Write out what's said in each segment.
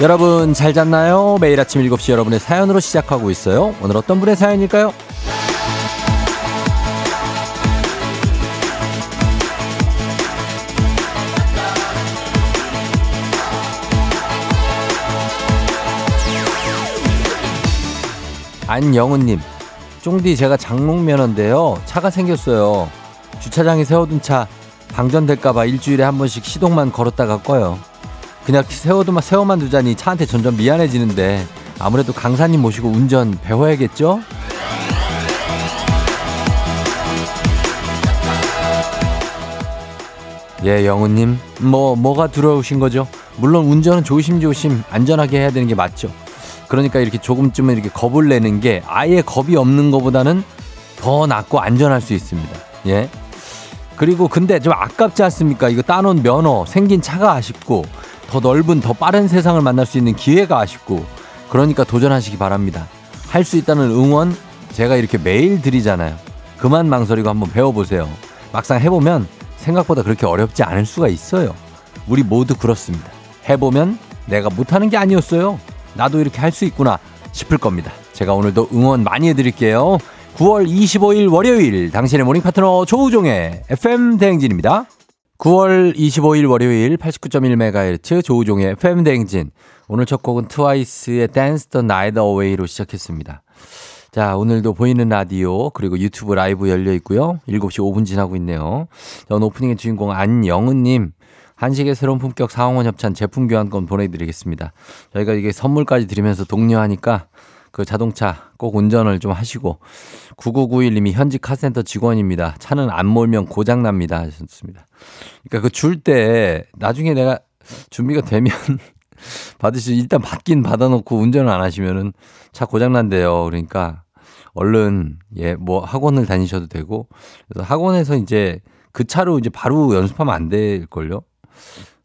여러분 잘 잤나요? 매일 아침 7시 여러분의 사연으로 시작하고 있어요. 오늘 어떤 분의 사연일까요? 안영은님, 쫑디 제가 장롱면허인데요. 차가 생겼어요. 주차장에 세워둔 차 방전될까봐 일주일에 한 번씩 시동만 걸었다가 꺼요. 그냥 세워도만 세워만 두자니 차한테 점점 미안해지는데 아무래도 강사님 모시고 운전 배워야겠죠? 예, 영우님, 뭐 뭐가 들어오신 거죠? 물론 운전은 조심조심 안전하게 해야 되는 게 맞죠. 그러니까 이렇게 조금쯤은 이렇게 겁을 내는 게 아예 겁이 없는 것보다는 더 낫고 안전할 수 있습니다. 예. 그리고 근데 좀 아깝지 않습니까? 이거 따놓은 면허, 생긴 차가 아쉽고 더 넓은 더 빠른 세상을 만날 수 있는 기회가 아쉽고 그러니까 도전하시기 바랍니다. 할 수 있다는 응원 제가 이렇게 매일 드리잖아요. 그만 망설이고 한번 배워보세요. 막상 해보면 생각보다 그렇게 어렵지 않을 수가 있어요. 우리 모두 그렇습니다. 해보면 내가 못하는 게 아니었어요. 나도 이렇게 할 수 있구나 싶을 겁니다. 제가 오늘도 응원 많이 해드릴게요. 9월 25일 월요일 당신의 모닝 파트너 조우종의 FM 대행진입니다. 9월 25일 월요일 89.1MHz 조우종의 대행진. 오늘 첫 곡은 트와이스의 Dance the Night Away로 시작했습니다. 자, 오늘도 보이는 라디오 그리고 유튜브 라이브 열려 있고요. 7시 5분 지나고 있네요. 자, 오프닝의 주인공 안영은님. 한식의 새로운 품격 사홍원 협찬 제품 교환권 보내드리겠습니다. 저희가 이게 선물까지 드리면서 독려하니까 그 자동차 꼭 운전을 좀 하시고 9991님이 현직 카센터 직원입니다. 차는 안 몰면 고장 납니다 하셨습니다. 그러니까 그 줄 때 나중에 내가 준비가 되면 받으시 일단 받긴 받아놓고 운전을 안 하시면은 차 고장 난대요. 그러니까 얼른 예 뭐 학원을 다니셔도 되고 그래서 학원에서 이제 그 차로 이제 바로 연습하면 안 될 걸요.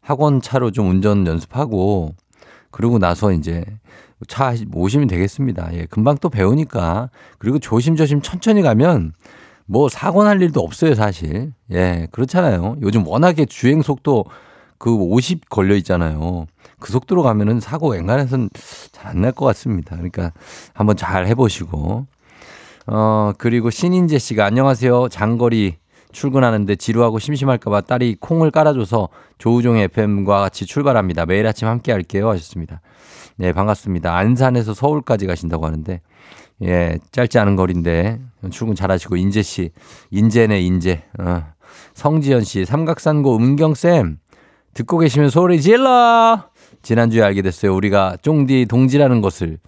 학원 차로 좀 운전 연습하고 그러고 나서 이제 차 오시면 되겠습니다. 예, 금방 또 배우니까. 그리고 조심조심 천천히 가면 뭐 사고 날 일도 없어요, 사실. 예, 그렇잖아요. 요즘 워낙에 주행 속도 그 50 걸려 있잖아요. 그 속도로 가면은 사고 웬간해서는 잘안 날 것 같습니다. 그러니까 한번 잘 해보시고. 어, 그리고 신인재 씨가 안녕하세요. 장거리 출근하는데 지루하고 심심할까봐 딸이 콩을 깔아줘서 조우종 FM과 같이 출발합니다. 매일 아침 함께 할게요. 하셨습니다. 네, 반갑습니다. 안산에서 서울까지 가신다고 하는데, 예, 짧지 않은 거리인데, 출근 잘 하시고, 인재 씨, 인재네, 인재. 어. 성지연 씨, 삼각산고 음경쌤, 듣고 계시면 소리 질러! 지난주에 알게 됐어요. 우리가 쫑디 동지라는 것을.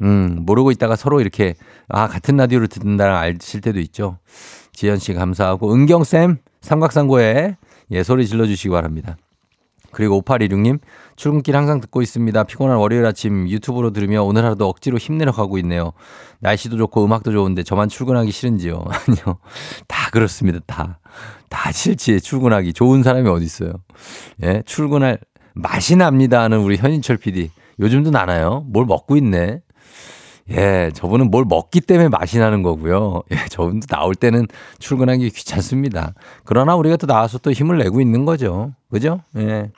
음, 모르고 있다가 서로 이렇게, 아, 같은 라디오를 듣는다랑 알실 때도 있죠. 지연 씨 감사하고, 은경쌤, 삼각산고에, 예, 소리 질러주시기 바랍니다. 그리고 5816님, 출근길 항상 듣고 있습니다. 피곤한 월요일 아침 유튜브로 들으며 오늘 하루도 억지로 힘내려 가고 있네요. 날씨도 좋고 음악도 좋은데 저만 출근하기 싫은지요? 아니요. 다 그렇습니다. 다. 다 싫지. 출근하기. 좋은 사람이 어디 있어요. 예, 출근할 맛이 납니다 하는 우리 현인철 PD. 요즘도 나나요? 뭘 먹고 있네. 예, 저분은 뭘 먹기 때문에 맛이 나는 거고요. 예, 저분도 나올 때는 출근하기 귀찮습니다. 그러나 우리가 또 나와서 또 힘을 내고 있는 거죠. 그죠? 예.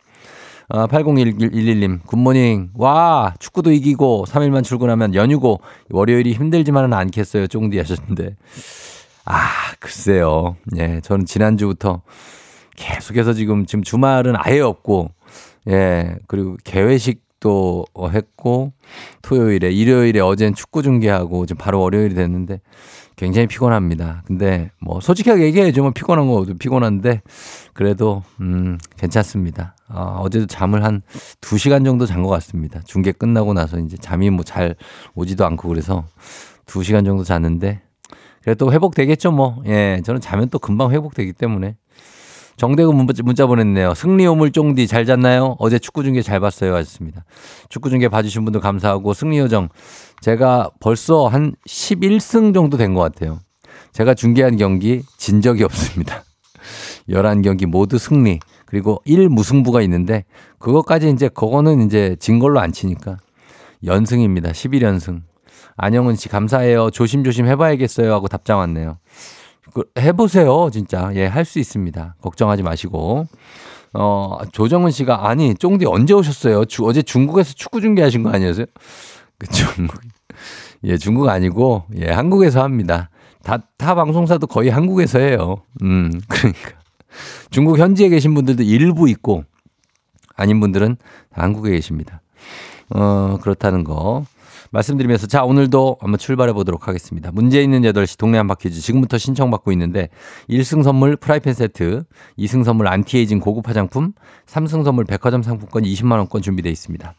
아, 8011님, 굿모닝. 와, 축구도 이기고 3일만 출근하면 연휴고 월요일이 힘들지만은 않겠어요. 쫑디 하셨는데. 아, 글쎄요. 예, 저는 지난주부터 계속해서 지금, 지금 주말은 아예 없고, 예, 그리고 개회식도 했고, 토요일에, 일요일에 어젠 축구 중계하고, 지금 바로 월요일이 됐는데, 굉장히 피곤합니다. 근데 뭐 솔직하게 얘기해야죠. 뭐 피곤한 거 피곤한데 그래도 음 괜찮습니다. 어, 어제도 잠을 한 2시간 정도 잔 것 같습니다. 중계 끝나고 나서 이제 잠이 뭐 잘 오지도 않고 그래서 2시간 정도 잤는데 그래도 회복되겠죠 뭐. 예, 저는 자면 또 금방 회복되기 때문에 정대근 문자, 문자 보냈네요. 승리 오물 쫑디 잘 잤나요? 어제 축구 중계 잘 봤어요. 하셨습니다. 축구 중계 봐주신 분들 감사하고 승리 요정 제가 벌써 한 11승 정도 된 것 같아요. 제가 중계한 경기 진 적이 없습니다. 11경기 모두 승리. 그리고 1무승부가 있는데 그것까지 이제 그거는 이제 진 걸로 안 치니까 연승입니다. 11연승. 안영은 씨 감사해요. 조심조심 해봐야겠어요. 하고 답장 왔네요. 그 해보세요. 진짜. 예, 할 수 있습니다. 걱정하지 마시고. 어, 조정은 씨가 아니, 쫑디 언제 오셨어요? 주, 어제 중국에서 축구 중계하신 거 아니었어요? 그 중국. 예, 중국 아니고 예, 한국에서 합니다. 다, 타 방송사도 거의 한국에서 해요. 음, 그러니까. 중국 현지에 계신 분들도 일부 있고 아닌 분들은 한국에 계십니다. 어, 그렇다는 거. 말씀드리면서 자 오늘도 한번 출발해 보도록 하겠습니다. 문제 있는 8시 동네 한바퀴즈 지금부터 신청받고 있는데 1승 선물 프라이팬 세트, 2승 선물 안티에이징 고급 화장품, 3승 선물 백화점 상품권 20만 원권 준비되어 있습니다.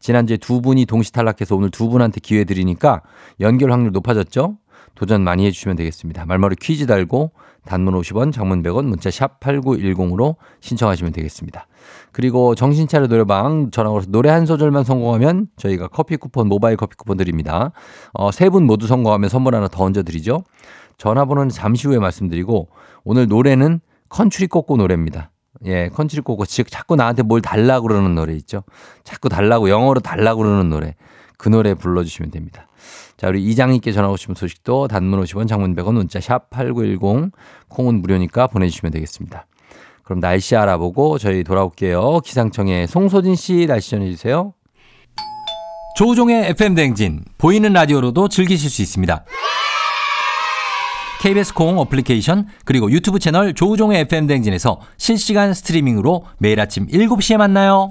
지난주에 두 분이 동시 탈락해서 오늘 두 분한테 기회 드리니까 연결 확률 높아졌죠? 도전 많이 해주시면 되겠습니다. 말머리 퀴즈 달고 단문 50원, 장문 100원, 문자 샵 8910으로 신청하시면 되겠습니다. 그리고 정신차려 노래방 전화 걸어서 노래 한 소절만 성공하면 저희가 커피 쿠폰, 모바일 커피 쿠폰 드립니다. 어, 세 분 모두 성공하면 선물 하나 더 얹어 드리죠. 전화번호는 잠시 후에 말씀드리고 오늘 노래는 컨츄리 꼬꼬 노래입니다. 예, 컨츄리 꼬꼬. 즉, 자꾸 나한테 뭘 달라고 그러는 노래 있죠. 자꾸 달라고, 영어로 달라고 그러는 노래. 그 노래 불러주시면 됩니다. 자, 우리 이장님께 전화 오시면 소식도 단문 50원, 장문 100원, 문자 샵 8910, 콩은 무료니까 보내주시면 되겠습니다. 그럼 날씨 알아보고 저희 돌아올게요. 기상청에 송소진 씨 날씨 전해주세요. 조우종의 FM 대행진 보이는 라디오로도 즐기실 수 있습니다. KBS 콩 어플리케이션 그리고 유튜브 채널 조우종의 FM 대행진에서 실시간 스트리밍으로 매일 아침 7시에 만나요.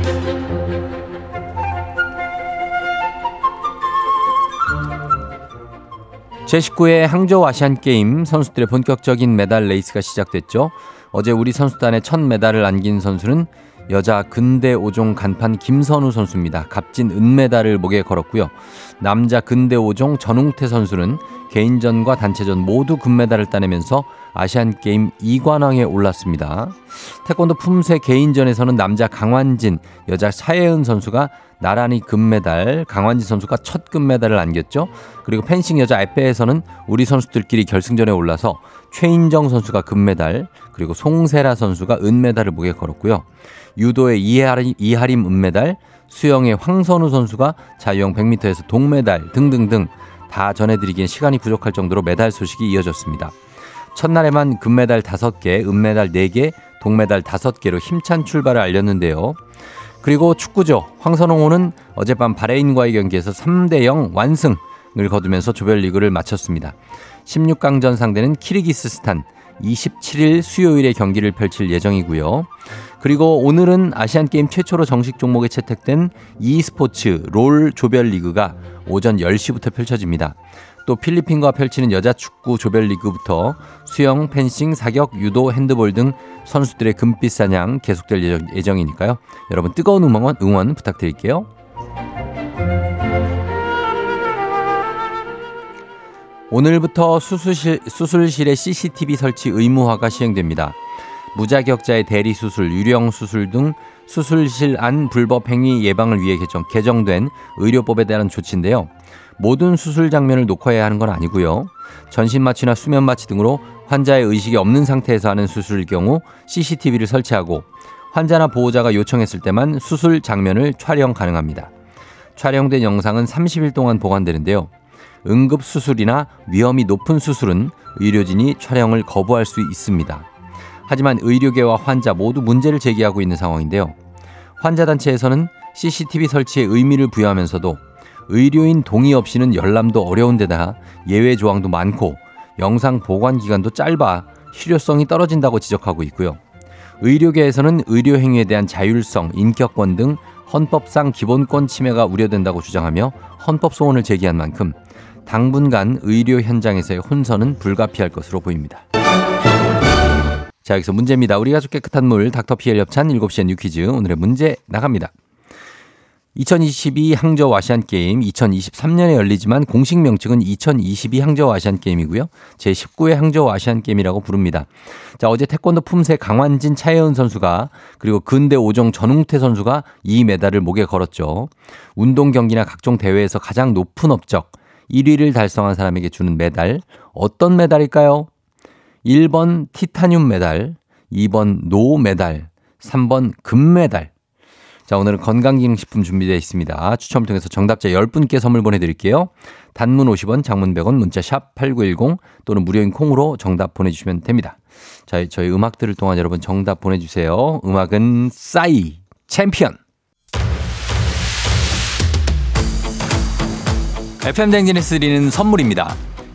제19회 항저우 아시안게임 선수들의 본격적인 메달 레이스가 시작됐죠. 어제 우리 선수단의 첫 메달을 안긴 선수는 여자 근대 5종 간판 김선우 선수입니다. 값진 은메달을 목에 걸었고요. 남자 근대 5종 전웅태 선수는 개인전과 단체전 모두 금메달을 따내면서 아시안게임 2관왕에 올랐습니다. 태권도 품새 개인전에서는 남자 강환진, 여자 차예은 선수가 나란히 금메달, 강환진 선수가 첫 금메달을 안겼죠. 그리고 펜싱 여자 에페에서는 우리 선수들끼리 결승전에 올라서 최인정 선수가 금메달, 그리고 송세라 선수가 은메달을 목에 걸었고요. 유도의 이하림, 이하림 은메달, 수영의 황선우 선수가 자유형 100m에서 동메달 등등등 다 전해드리기엔 시간이 부족할 정도로 메달 소식이 이어졌습니다. 첫날에만 금메달 5개, 은메달 4개, 동메달 5개로 힘찬 출발을 알렸는데요. 그리고 축구죠. 황선홍호는 어젯밤 바레인과의 경기에서 3대 0 완승을 거두면서 조별리그를 마쳤습니다. 16강전 상대는 키르기스스탄 27일 수요일에 경기를 펼칠 예정이고요. 그리고 오늘은 아시안게임 최초로 정식 종목에 채택된 e스포츠 롤 조별리그가 오전 10시부터 펼쳐집니다. 또 필리핀과 펼치는 여자 축구 조별리그부터 수영, 펜싱, 사격, 유도, 핸드볼 등 선수들의 금빛 사냥 계속될 예정, 이니까요 여러분 뜨거운 응원, 응원 부탁드릴게요. 오늘부터 수술실, 수술실의 CCTV 설치 의무화가 시행됩니다. 무자격자의 대리 수술, 유령 수술 등 수술실 안 불법 행위 예방을 위해 개정, 개정된 의료법에 대한 조치인데요. 모든 수술 장면을 녹화해야 하는 건 아니고요. 전신 마취나 수면 마취 등으로 환자의 의식이 없는 상태에서 하는 수술일 경우 CCTV를 설치하고 환자나 보호자가 요청했을 때만 수술 장면을 촬영 가능합니다. 촬영된 영상은 30일 동안 보관되는데요. 응급 수술이나 위험이 높은 수술은 의료진이 촬영을 거부할 수 있습니다. 하지만 의료계와 환자 모두 문제를 제기하고 있는 상황인데요. 환자단체에서는 CCTV 설치에 의미를 부여하면서도 의료인 동의 없이는 열람도 어려운 데다 예외 조항도 많고 영상 보관 기간도 짧아 실효성이 떨어진다고 지적하고 있고요. 의료계에서는 의료 행위에 대한 자율성, 인격권 등 헌법상 기본권 침해가 우려된다고 주장하며 헌법 소원을 제기한 만큼 당분간 의료 현장에서의 혼선은 불가피할 것으로 보입니다. 자, 여기서 문제입니다. 우리 가족 깨끗한 물 닥터피엘 협찬 7시에 New Quiz 오늘의 문제 나갑니다. 2022 항저우 아시안 게임 2023년에 열리지만 공식 명칭은 2022 항저우 아시안 게임이고요. 제19회 항저우 아시안 게임이라고 부릅니다. 자, 어제 태권도 품새 강환진 차혜은 선수가 그리고 근대 5종 전웅태 선수가 이 메달을 목에 걸었죠. 운동 경기나 각종 대회에서 가장 높은 업적 1위를 달성한 사람에게 주는 메달 어떤 메달일까요? 1번 티타늄 메달, 2번 no 메달, 3번 금메달. 자, 오늘은 건강기능식품 준비되어 있습니다. 추첨을 통해서 정답자 10분께 선물 보내드릴게요. 단문 50원, 장문 100원, 문자 샵 8910 또는 무료인 콩으로 정답 보내주시면 됩니다. 자, 저희 음악 들을 동안 여러분 정답 보내주세요. 음악은 싸이 챔피언. FM 대행진에서 드리는 선물입니다.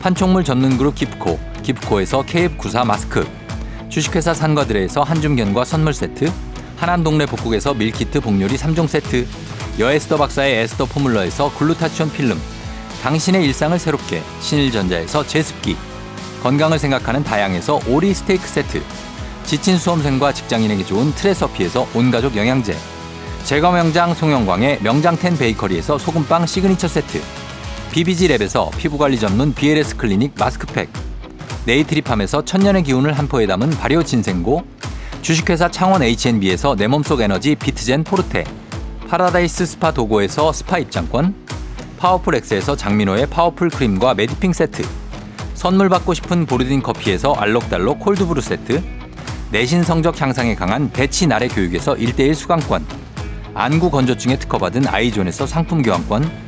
판촉물 전문 그룹 기프코, 기프코에서 KF94 마스크, 주식회사 산과들에서 한줌견과 선물 세트, 하남 동네 복국에서 밀키트 복요리 3종 세트 여에스더 박사의 에스더 포뮬러에서 글루타치온 필름 당신의 일상을 새롭게 신일전자에서 제습기 건강을 생각하는 다양에서 오리 스테이크 세트 지친 수험생과 직장인에게 좋은 트레서피에서 온가족 영양제 제과 명장 송영광의 명장텐 베이커리에서 소금빵 시그니처 세트 BBG랩에서 피부관리 전문 BLS 클리닉 마스크팩. 네이트리팜에서 천년의 기운을 한 포에 담은 발효 진생고. 주식회사 창원 H&B에서 내 몸속 에너지 비트젠 포르테. 파라다이스 스파 도고에서 스파 입장권. 파워풀 엑스에서 장민호의 파워풀 크림과 메디핑 세트. 선물 받고 싶은 보르딘 커피에서 알록달록 콜드브루 세트. 내신 성적 향상에 강한 대치 나래 교육에서 1대1 수강권. 안구 건조증에 특허받은 아이존에서 상품 교환권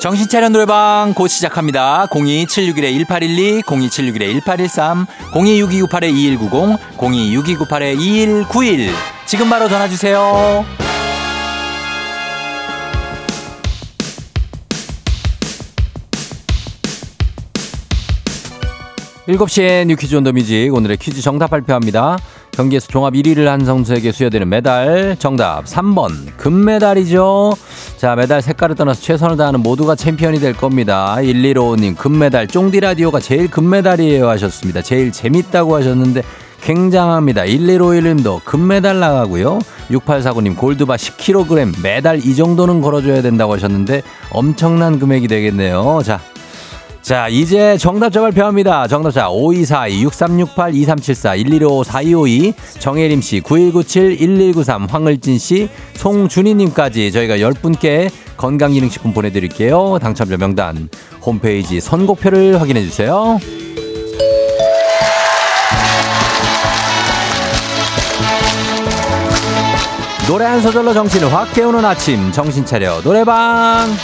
정신차려 노래방 곧 시작합니다. 02761-1812, 02761-1813, 026298-2190, 026298-2191. 지금 바로 전화주세요. 7시에 New Quiz on the Music 오늘의 퀴즈 정답 발표합니다. 경기에서 종합 1위를 한 선수에게 수여되는 메달 정답 3번 금메달이죠. 자 메달 색깔을 떠나서 최선을 다하는 모두가 챔피언이 될 겁니다. 115님 금메달 쫑디 라디오가 제일 금메달이에요 하셨습니다. 제일 재밌다고 하셨는데 굉장합니다. 1151님도 금메달 나가고요. 6849님 골드바 10kg 메달 이 정도는 걸어줘야 된다고 하셨는데 엄청난 금액이 되겠네요. 자 자, 이제 정답자 발표합니다. 정답자 5242, 6368, 2374, 115, 4252, 정혜림 씨, 9197, 1193, 황을진 씨, 송준희님까지 저희가 10분께 건강기능식품 보내드릴게요. 당첨자 명단 홈페이지 선곡표를 확인해주세요. 노래 한 소절로 정신을 확 깨우는 아침 정신 차려 노래방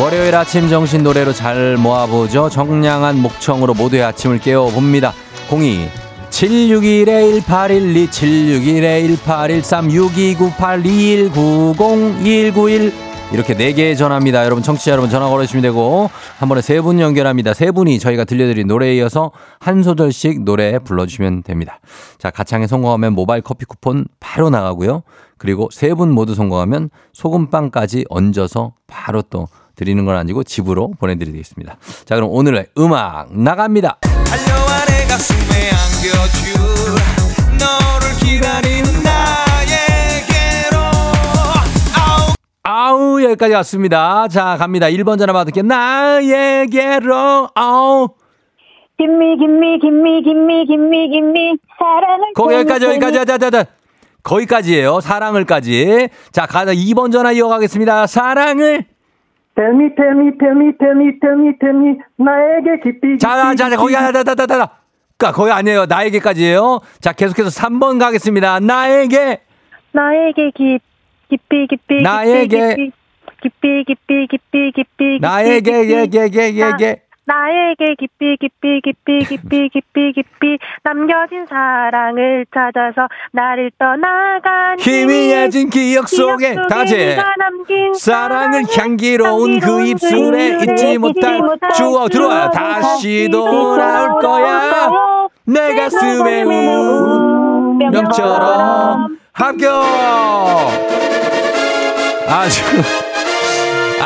월요일 아침 정신 노래로 잘 모아보죠. 정량한 목청으로 모두의 아침을 깨워봅니다. 02 761에 1812 761에 1813 6298 2190 191 이렇게 네 개의 전화입니다. 여러분 청취자 여러분 전화 걸어주시면 되고 한 번에 세 분 연결합니다. 세 분이 저희가 들려드린 노래에 이어서 한 소절씩 노래 불러주시면 됩니다. 자 가창에 성공하면 모바일 커피 쿠폰 바로 나가고요. 그리고 세 분 모두 성공하면 소금빵까지 얹어서 바로 또 드리는 건 아니고 집으로 보내드리겠습니다. 자, 그럼 오늘의 음악 나갑니다. 아우 여기까지 왔습니다. 자 갑니다. 1번 전화 받을게 나에게로 아우 김미 김미 김미 김미 김미 김미 사랑을 거기 여기까지 여기까지 하자 거기까지예요. 사랑을까지. 자, 가다 2번 전화 이어가겠습니다. 사랑을. Tell me, tell me, tell me, tell me, tell me, tell me, 나에게 깊이, 자, 자, 자, 거기, 다, 다, 다, 다, 다. 까 거기 아니에요. 나에게까지예요. 자, 계속해서 3번 가겠습니다. 나에게. 나에게 깊, 깊이, 깊이, 나에게. 깊이, 깊이, 깊이, 깊이, 나에게, 예, 예, 예, 예, 예. 나에게 깊이 깊이 깊이 깊이 깊이 깊이 남겨진 사랑을 찾아서 나를 떠나간 희미해진 기억 속에 다 같이 사랑을 향기로운 그 입술에 잊지 못할 주어 들어와요. 다시 돌아올 거야. 내 가슴에 운명처럼 합격 아주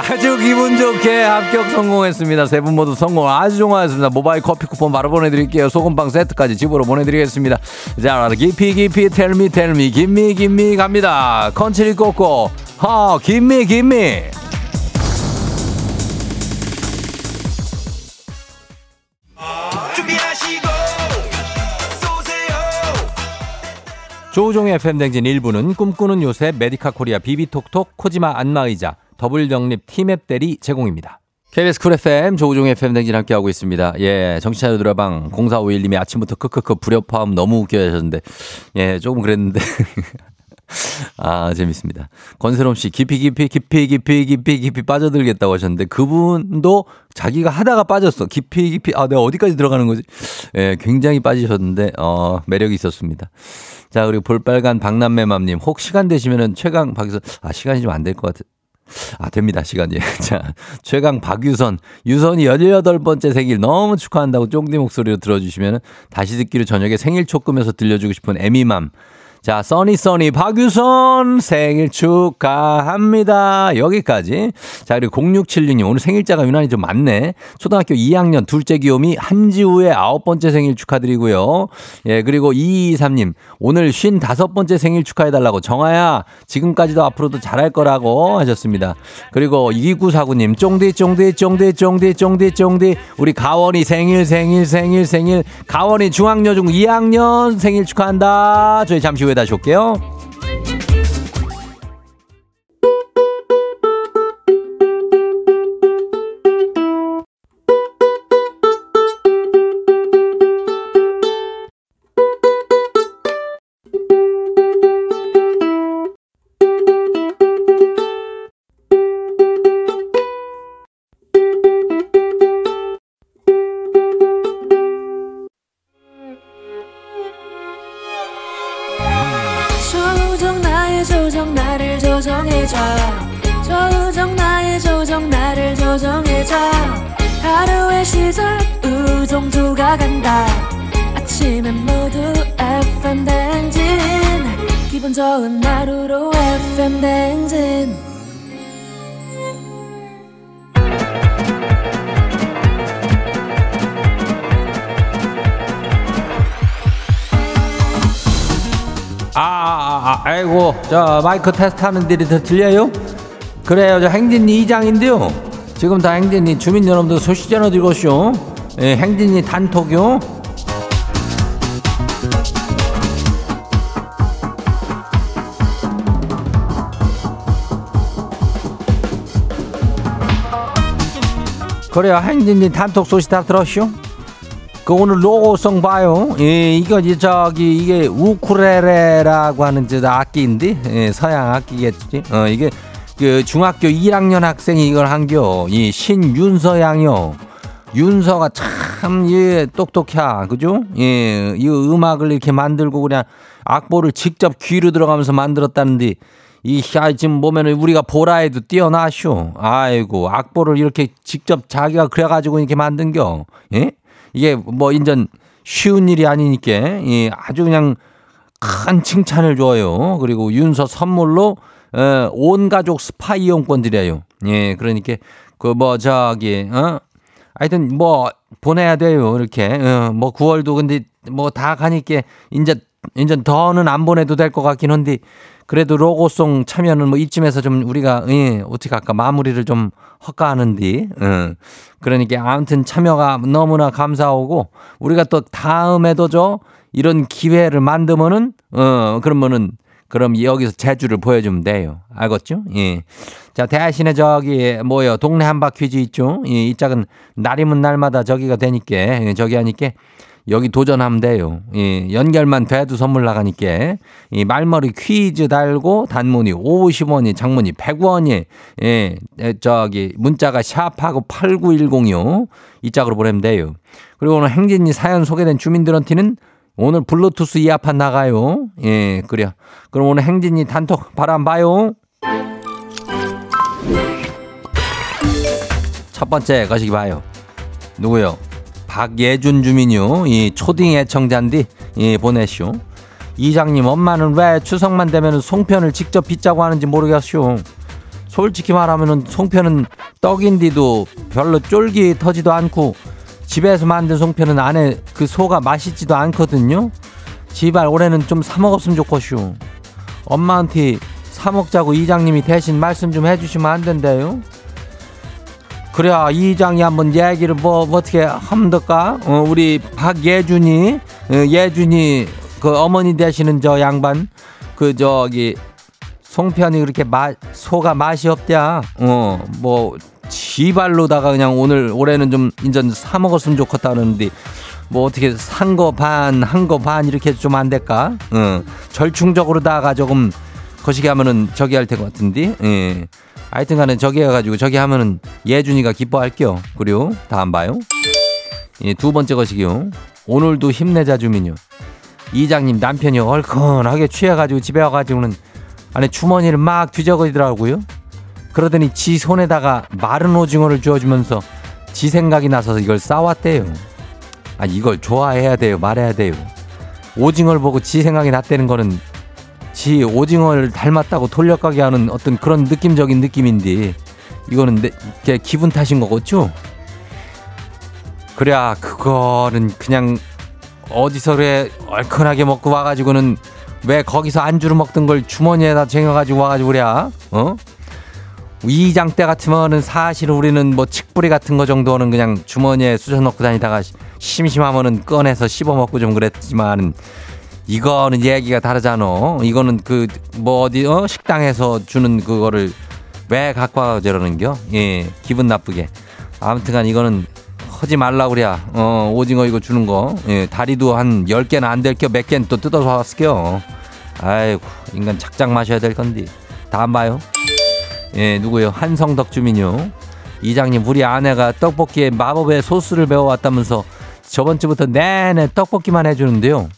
아주 기분 좋게 합격 성공했습니다. 세 분 모두 성공 아주 좋아했습니다. 모바일 커피 쿠폰 바로 보내드릴게요. 소금빵 세트까지 집으로 보내드리겠습니다. 자, 깊이 깊이 텔미 텔미 김미 김미 갑니다. 컨치리 꽂고 허 김미 김미 조우종의 FM댕진 1부는 꿈꾸는 요새 메디카 코리아 비비톡톡 코지마 안마의자 더블정립 티맵 대리 제공입니다. KBS Cool FM 조우종의 FM 댕진 함께하고 있습니다. 예, 청취자 유드라방 0451님이 아침부터 크크크 불협화음 너무 웃겨 하셨는데 예, 조금 그랬는데 아, 재밌습니다. 권세롬 씨, 깊이, 깊이, 깊이, 깊이, 깊이, 깊이 빠져들겠다고 하셨는데, 그분도 자기가 하다가 빠졌어. 깊이, 깊이, 아, 내가 어디까지 들어가는 거지? 예, 굉장히 빠지셨는데, 어, 매력이 있었습니다. 자, 그리고 볼빨간 박남매맘님, 혹 시간 되시면은 최강 박에서, 아, 시간이 좀 안 될 것 같아. 아, 됩니다. 시간이. 자, 최강 박유선. 유선이 18번째 생일 너무 축하한다고 쫑디 목소리로 들어주시면 다시 듣기로 저녁에 생일 촉금에서 들려주고 싶은 에미맘. 자, 써니 써니 박유선 생일 축하합니다. 여기까지. 자, 그리고 0676님 오늘 생일자가 유난히 좀 많네. 초등학교 2학년 둘째 귀요미 한지우의 아홉 번째 생일 축하드리고요. 예, 그리고 223님 오늘 55번째 생일 축하해달라고 정아야 지금까지도 앞으로도 잘할 거라고 하셨습니다. 그리고 2949님 쫑디 쫑디 쫑디 쫑디 쫑디 쫑디 우리 가원이 생일 생일 생일 생일 가원이 중학여중 2학년 생일 축하한다. 저희 잠시 후에 다시 올게요. 저 마이크 테스트 하는 데이 더 들려요? 그래요, 저 행진리 이장인데요. 지금 다 행진리 주민 여러분들 소식 전해드리고쇼. 예, 행진리 단톡요. 그래요, 행진리 단톡 소식 다 들었쇼? 그 오늘 로고송 봐요. 예, 이거 저기 이게 우쿠레레라고 하는 저 악기인데 예, 서양 악기겠지. 어 이게 그 중학교 1학년 학생이 이걸 한겨. 이 신윤서양요. 윤서가 참 예, 똑똑해. 그죠? 예, 이 음악을 이렇게 만들고 그냥 악보를 직접 귀로 들어가면서 만들었다는데 이 야, 지금 보면은 우리가 보라에도 뛰어나쇼. 아이고, 악보를 이렇게 직접 자기가 그래가지고 이렇게 만든겨. 예? 이게 뭐 인전 쉬운 일이 아니니까 예, 아주 그냥 큰 칭찬을 줘요. 그리고 윤서 선물로 어, 온 가족 스파 이용권 드려요. 예, 그러니까 그 뭐 저기 어 하여튼 뭐 보내야 돼요. 이렇게 어, 뭐 9월도 근데 뭐 다 가니까 이제 이제 더는 안 보내도 될 것 같긴 한데 그래도 로고송 참여는 뭐 이쯤에서 좀 우리가 예, 어떻게 할까 마무리를 좀 하는데 어. 그러니까 아무튼 참여가 너무나 감사하고 우리가 또 다음에도 저 이런 기회를 만들면은 어 그러면은 그럼 여기서 제주를 보여주면 돼요. 알겠죠? 예. 자, 대신에 저기, 뭐요, 동네 한바 퀴즈 있죠? 예, 이 짝은 날이면 날마다 저기가 되니까, 예, 저기 하니까, 여기 도전하면 돼요. 예, 연결만 돼도 선물 나가니까, 이 말머리 퀴즈 달고, 단문이 50원이, 장문이 100원이, 예, 저기, 문자가 샵하고 89106, 이 짝으로 보내면 돼요. 그리고 오늘 행진이 사연 소개된 주민들한테는 오늘 블루투스 이어판 나가요. 예, 그래요. 그럼 오늘 행진이 단톡 바람 봐요. 첫 번째 가시기 봐요. 누구요? 박예준 주민요. 이 초딩 애청자인데 예, 보내시오. 이장님 엄마는 왜 추석만 되면 송편을 직접 빚자고 하는지 모르겠쇼. 솔직히 말하면은 송편은 떡인데도 별로 쫄깃하지도 않고 집에서 만든 송편은 안에 그 소가 맛있지도 않거든요. 지발 올해는 좀 사 먹었으면 좋겠쇼. 엄마한테 사 먹자고 이장님이 대신 말씀 좀 해주시면 안 된대요. 그래 이 이장이 한번 얘기를 뭐, 뭐 어떻게 하면 될까? 어, 우리 박예준이 어, 예준이 그 어머니 되시는 저 양반 그 저기 송편이 그렇게 맛 소가 맛이 없대야. 어 뭐 지발로다가 그냥 오늘 올해는 좀 인전 사 먹었으면 좋겠다는데 뭐 어떻게 산 거 반 한 거 반 이렇게 좀 안 될까? 어 절충적으로다가 조금 거시기 하면은 저기 할 것 같은데. 예. 하여튼 간에 저기 해가지고 저기 하면은 예준이가 기뻐할게요. 그리고 다음 봐요. 예, 두 번째 것이기요. 오늘도 힘내자 주민요. 이장님 남편이 얼큰하게 취해가지고 집에 와가지고는 안에 주머니를 막 뒤적이더라고요. 그러더니 지 손에다가 마른 오징어를 주어주면서 지 생각이 나서 이걸 싸왔대요. 아 이걸 좋아해야 돼요. 말해야 돼요. 오징어를 보고 지 생각이 났다는 거는 지 오징어를 닮았다고 돌려가게 하는 어떤 그런 느낌적인 느낌인데 이거는 내, 제 기분 탓인 거겠죠? 그래야 그거는 그냥 어디서 그래 얼큰하게 먹고 와가지고는 왜 거기서 안주로 먹던 걸 주머니에다 쟁여가지고 와가지고 그래 어? 이장 때 같으면은 사실 우리는 뭐 칡뿌리 같은 거 정도는 그냥 주머니에 쑤셔 넣고 다니다가 심심하면은 꺼내서 씹어 먹고 좀 그랬지만 이거는 얘기가 다르잖아. 이거는 그 뭐 어디 어 식당에서 주는 그거를 왜 갖고 와 저러는겨? 예, 기분 나쁘게. 아무튼간 이거는 하지 말라 그래야. 어, 오징어 이거 주는 거. 예, 다리도 한 10개는 안 될 겨 몇 개는 또 뜯어서 왔을게요. 아이고, 인간 작작 마셔야 될 건데. 다음 봐요. 예, 누구요? 한성덕 주민요. 이장님, 우리 아내가 떡볶이에 마법의 소스를 배워왔다면서 저번 주부터 내내 떡볶이만 해주는데요.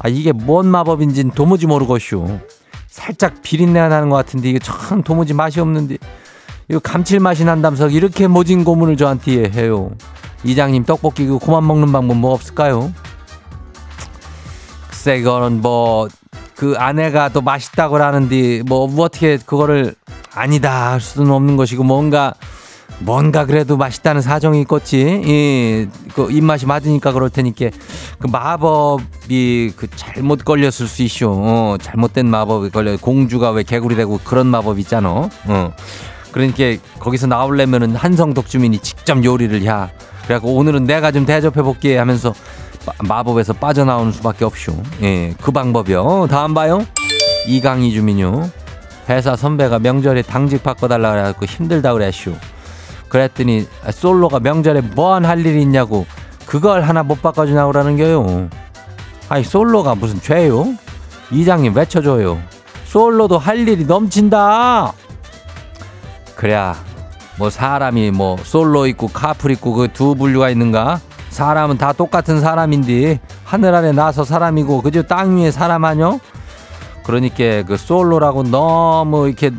아, 이게 뭔 마법인진 도무지 모르겠슈. 살짝 비린내가 나는 것 같은데 이게 참 도무지 맛이 없는데 이거 감칠맛이 난다면서 이렇게 모진 고문을 저한테 해요. 이장님 떡볶이 그 그만 먹는 방법 뭐 없을까요? 글쎄 이거는 뭐 그 아내가 또 맛있다고 하는데 뭐, 뭐 어떻게 그거를 아니다 할 수는 없는 것이고 뭔가 뭔가 그래도 맛있다는 사정이 있겠지. 이, 그 입맛이 맞으니까 그럴 테니까 그 마법이 그 잘못 걸렸을 수 있쇼. 어, 잘못된 마법이 걸려. 공주가 왜 개구리 되고 그런 마법 있잖아. 어. 그러니까 거기서 나오려면은 한성덕 주민이 직접 요리를 해. 그래갖고 오늘은 내가 좀 대접해 볼게 하면서 마법에서 빠져나오는 수밖에 없쇼. 예, 그 방법이요. 다음 봐요. 이강희 주민요. 회사 선배가 명절에 당직 바꿔달라 그래갖고 힘들다 그랬쇼. 그랬더니 솔로가 명절에 뭔 할 일이 있냐고 그걸 하나 못 바꿔주냐고 그러는 거요. 아니 솔로가 무슨 죄요? 이장님 외쳐줘요. 솔로도 할 일이 넘친다. 그래야 뭐 사람이 뭐 솔로 있고 카풀 있고 그 두 분류가 있는가? 사람은 다 똑같은 사람인데 하늘 아래 나서 사람이고 그저 땅 위에 사람 아뇨? 그러니까 그 솔로라고 너무 이렇게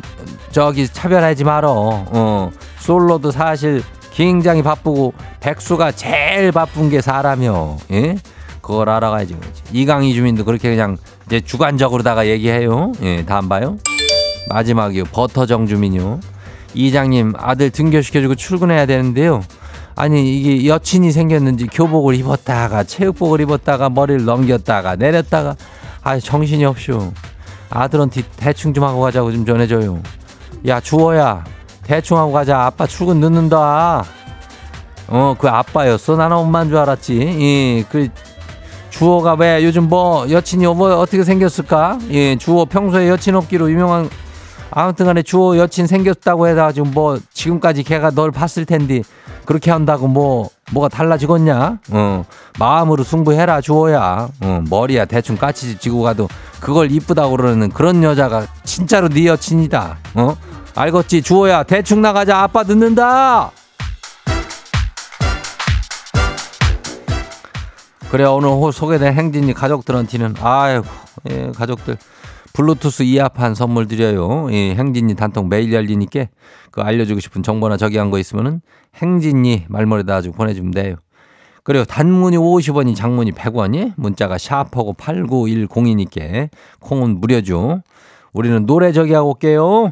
저기 차별하지 말어. 어. 솔로도 사실 굉장히 바쁘고 백수가 제일 바쁜 게 사람이요. 예? 그걸 알아가야지. 이강희 주민도 그렇게 그냥 이제 주관적으로다가 얘기해요. 예, 다음 봐요. 마지막이요. 버터 정 주민요. 이장님 아들 등교시켜주고 출근해야 되는데요. 아니 이게 여친이 생겼는지 교복을 입었다가 체육복을 입었다가 머리를 넘겼다가 내렸다가 아 정신이 없쇼. 아들한테 대충 좀 하고 가자고 좀 전해줘요. 야 주호야 대충 하고 가자. 아빠 출근 늦는다. 어, 그 아빠였어. 나는 엄마인 줄 알았지. 예, 그 주호가 왜 요즘 뭐 여친이 뭐 어떻게 생겼을까? 예, 주호 평소에 여친 없기로 유명한 아무튼 간에 주호 여친 생겼다고 해가지고 뭐 지금까지 걔가 널 봤을 텐데 그렇게 한다고 뭐 뭐가 달라지겠냐? 어, 마음으로 승부해라 주호야. 어, 머리야 대충 까치 지고 가도 그걸 이쁘다고 그러는 그런 여자가 진짜로 네 여친이다. 어? 알겠지 주호야 대충 나가자 아빠 늦는다. 그래 오늘 호- 소개된 행진이 가족들한테는 아이고 예, 가족들 블루투스 이어판 선물 드려요. 예, 행진이 단통 매일 열리니까 그 알려주고 싶은 정보나 저기 한 거 있으면은 행진이 말머리다 아주 보내주면 돼요. 그리고 단문이 50원이 장문이 100원이 문자가 샤프하고 8910이니까 콩은 무료죠. 우리는 노래 저기 하고 올게요.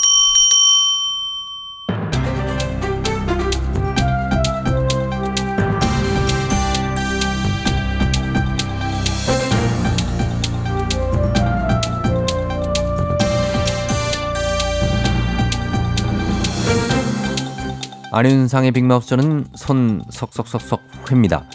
안윤상의 빅마우스는 손 석석석석 회입니다.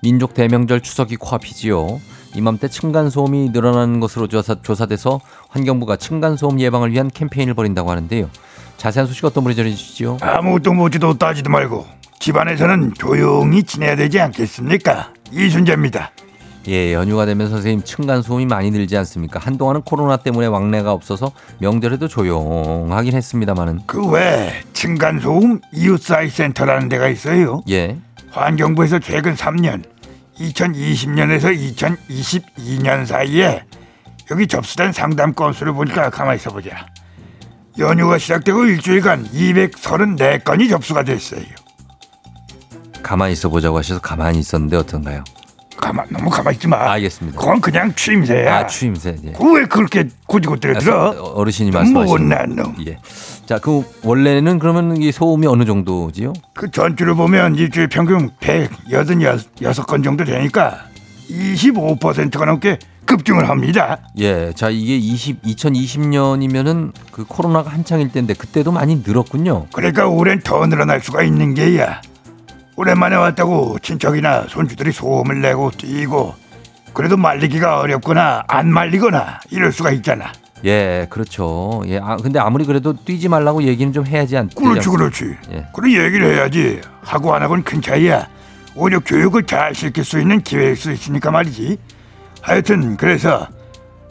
민족 대명절 추석이 코앞이지요. 이맘때 층간소음이 늘어나는 것으로 조사, 조사 돼서 환경부가 층간소음 예방을 위한 캠페인을 벌인다고 하는데요. 자세한 소식 어떤 분이 전해주시죠? 아무것도 묻지도 따지도 말고 집안에서는 조용히 지내야 되지 않겠습니까? 이순재입니다. 예, 연휴가 되면 선생님 층간 소음이 많이 늘지 않습니까? 한동안은 코로나 때문에 왕래가 없어서 명절에도 조용하긴 했습니다마는 그외 층간 소음 이웃 사이 센터라는 데가 있어요. 예, 환경부에서 최근 3년 2020년에서 2022년 사이에 여기 접수된 상담 건수를 보니까 가만히 있어 보자. 연휴가 시작되고 일주일간 234건이 접수가 됐어요. 가만히 있어 보자고 하셔서 가만히 있었는데 어떤가요? 가만 너무 가만히 있지 마. 알겠습니다. 그건 그냥 취임새야. 아, 추임새. 예. 그왜 그렇게 고지고대로 들어? 어르신이 좀 말씀하시는 못난 놈. 예. 자, 그 원래는 그러면 이 소음이 어느 정도지요? 그 전주를 보면 일주일 평균 186건 정도 되니까 25%가 넘게 급증을 합니다. 예. 자, 이게 20 2020년이면은 그 코로나가 한창일 때인데 그때도 많이 늘었군요. 그러니까 올해는 더 늘어날 수가 있는 게야. 오랜만에 왔다고 친척이나 손주들이 소음을 내고 뛰고 그래도 말리기가 어렵거나 안 말리거나 이럴 수가 있잖아. 예, 그렇죠. 예. 아, 근데 아무리 그래도 뛰지 말라고 얘기는 좀 해야지 않 그렇지 그렇지. 예. 그래 얘기를 해야지. 하고 안 하고는 큰 차이야. 오히려 교육을 잘 시킬 수 있는 기회일 수 있으니까 말이지. 하여튼 그래서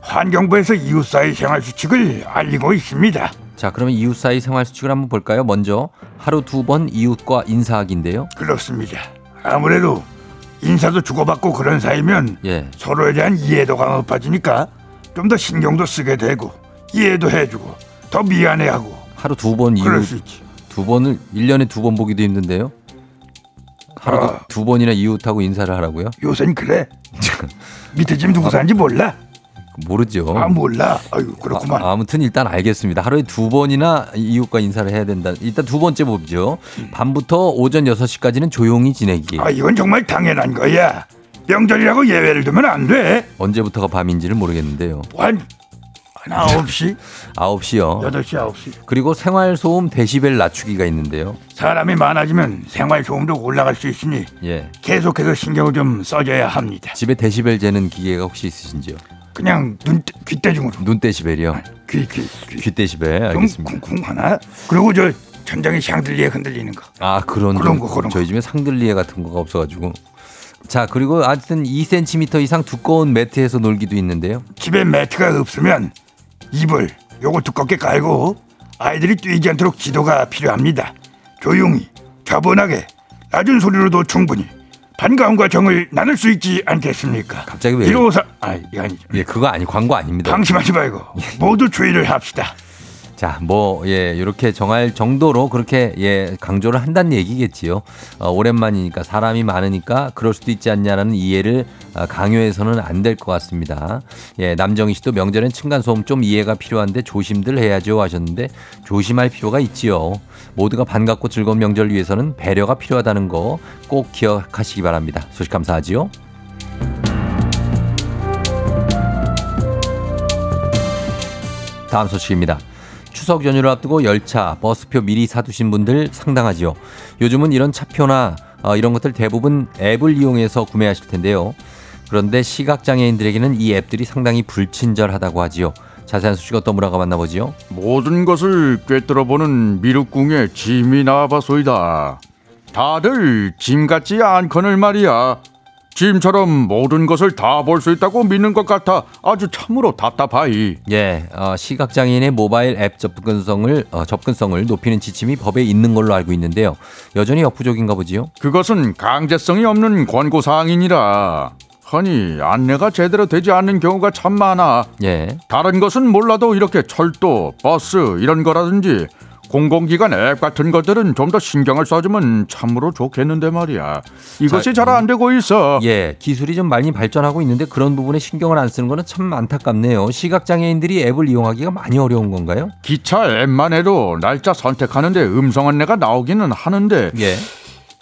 환경부에서 이웃 사회 생활 수칙을 알리고 있습니다. 자, 그러면 이웃 사이 생활 수칙을 한번 볼까요? 먼저 하루 두 번 이웃과 인사하기인데요. 그렇습니다. 아무래도 인사도 주고받고 그런 사이면 예. 서로에 대한 이해도가 높아지니까 좀 더 신경도 쓰게 되고 이해도 해주고 더 미안해하고 하루 두번 그럴 이웃 수 있지. 두 번을 1년에 두 번 보기도 힘든데요. 하루 아. 두 번이나 이웃하고 인사를 하라고요? 요샌 그래. 밑에 집 누구 사는지 몰라? 모르죠. 아 몰라. 아유 그렇구만. 아, 무튼 일단 알겠습니다. 하루에 두 번이나 이웃과 인사를 해야 된다. 일단 두 번째 보죠. 밤부터 오전 6시까지는 조용히 지내기. 아 이건 정말 당연한 거야. 명절이라고 예외를 두면 안 돼. 언제부터가 밤인지는 모르겠는데요. 한, 한 아홉 시, 9시요. 여덟 시, 아홉 시. 그리고 생활소음 데시벨 낮추기가 있는데요. 사람이 많아지면 생활 소음도 올라갈 수 있으니 예. 계속해서 신경을 좀 써줘야 합니다. 집에 데시벨 재는 기계가 혹시 있으신지요? 그냥 눈 귓대중으로 눈 데시벨이요. 귀, 귀, 귀. 귀 데시벨 좀 알겠습니다. 쿵쿵 하나. 그리고 저 천장에 샹들리에 흔들리는 거. 아 그런 그런 좀 거, 그런 저희 거. 집에 상들리에 같은 거가 없어가지고. 자 그리고 하여튼 2cm 이상 두꺼운 매트에서 놀기도 있는데요. 집에 매트가 없으면 이불 요거 두껍게 깔고 아이들이 뛰지 않도록 지도가 필요합니다. 조용히 차분하게 낮은 소리로도 충분히 반가움과 정을 나눌 수 있지 않겠습니까? 갑자기 왜 이로사 아 이거 아니죠. 예 그거 아니 광고 아닙니다. 방심하지 말고 모두 주의를 합시다. 자, 뭐, 예, 이렇게 정할 정도로 그렇게, 예, 강조를 한다는 얘기겠지요. 어, 오랜만이니까 사람이 많으니까 그럴 수도 있지 않냐라는 이해를 아, 강요해서는 안 될 것 같습니다. 예, 남정희 씨도 명절엔 층간소음 좀 이해가 필요한데 조심들 해야죠 하셨는데 조심할 필요가 있지요. 모두가 반갑고 즐거운 명절 위해서는 배려가 필요하다는 거 꼭 기억하시기 바랍니다. 소식 감사하지요. 다음 소식입니다. 추석 연휴를 앞두고 열차, 버스표 미리 사두신 분들 상당하지요. 요즘은 이런 차표나 어, 이런 것들 대부분 앱을 이용해서 구매하실 텐데요. 그런데 시각장애인들에게는 이 앱들이 상당히 불친절하다고 하지요. 자세한 소식 어떤 문화가 만나보지요? 모든 것을 꿰뚫어보는 미륵궁의 짐이 나와봐소이다. 다들 짐 같지 않거늘 말이야. 짐처럼 모든 것을 다 볼 수 있다고 믿는 것 같아 아주 참으로 답답하이. 예, 어, 시각장애인의 모바일 앱 접근성을 어, 접근성을 높이는 지침이 법에 있는 걸로 알고 있는데요. 여전히 역부족인가 보지요. 그것은 강제성이 없는 권고 사항이니라. 허니 안내가 제대로 되지 않는 경우가 참 많아. 예, 다른 것은 몰라도 이렇게 철도, 버스 이런 거라든지 공공기관 앱 같은 것들은 좀 더 신경을 써주면 참으로 좋겠는데 말이야. 이것이 자, 잘안 되고 있어. 예, 기술이 좀 많이 발전하고 있는데 그런 부분에 신경을 안 쓰는 거는 참 안타깝네요. 시각장애인들이 앱을 이용하기가 많이 어려운 건가요? 기차 앱만 해도 날짜 선택하는데 음성 안내가 나오기는 하는데 예.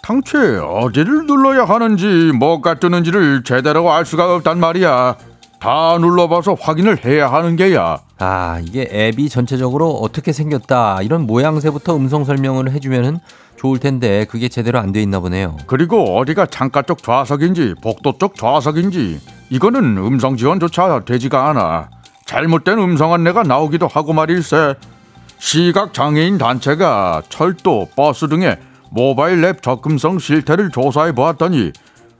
당최 어디를 눌러야 하는지 뭐가 뜨는지를 제대로 알 수가 없단 말이야. 다 눌러봐서 확인을 해야 하는 게야. 아, 이게 앱이 전체적으로 어떻게 생겼다 이런 모양새부터 음성 설명을 해주면은 좋을 텐데 그게 제대로 안 돼 있나 보네요. 그리고 어디가 창가 쪽 좌석인지 복도 쪽 좌석인지 이거는 음성 지원조차 되지가 않아. 잘못된 음성 안내가 나오기도 하고 말일세. 시각 장애인 단체가 철도, 버스 등의 모바일 앱 접근성 실태를 조사해 보았더니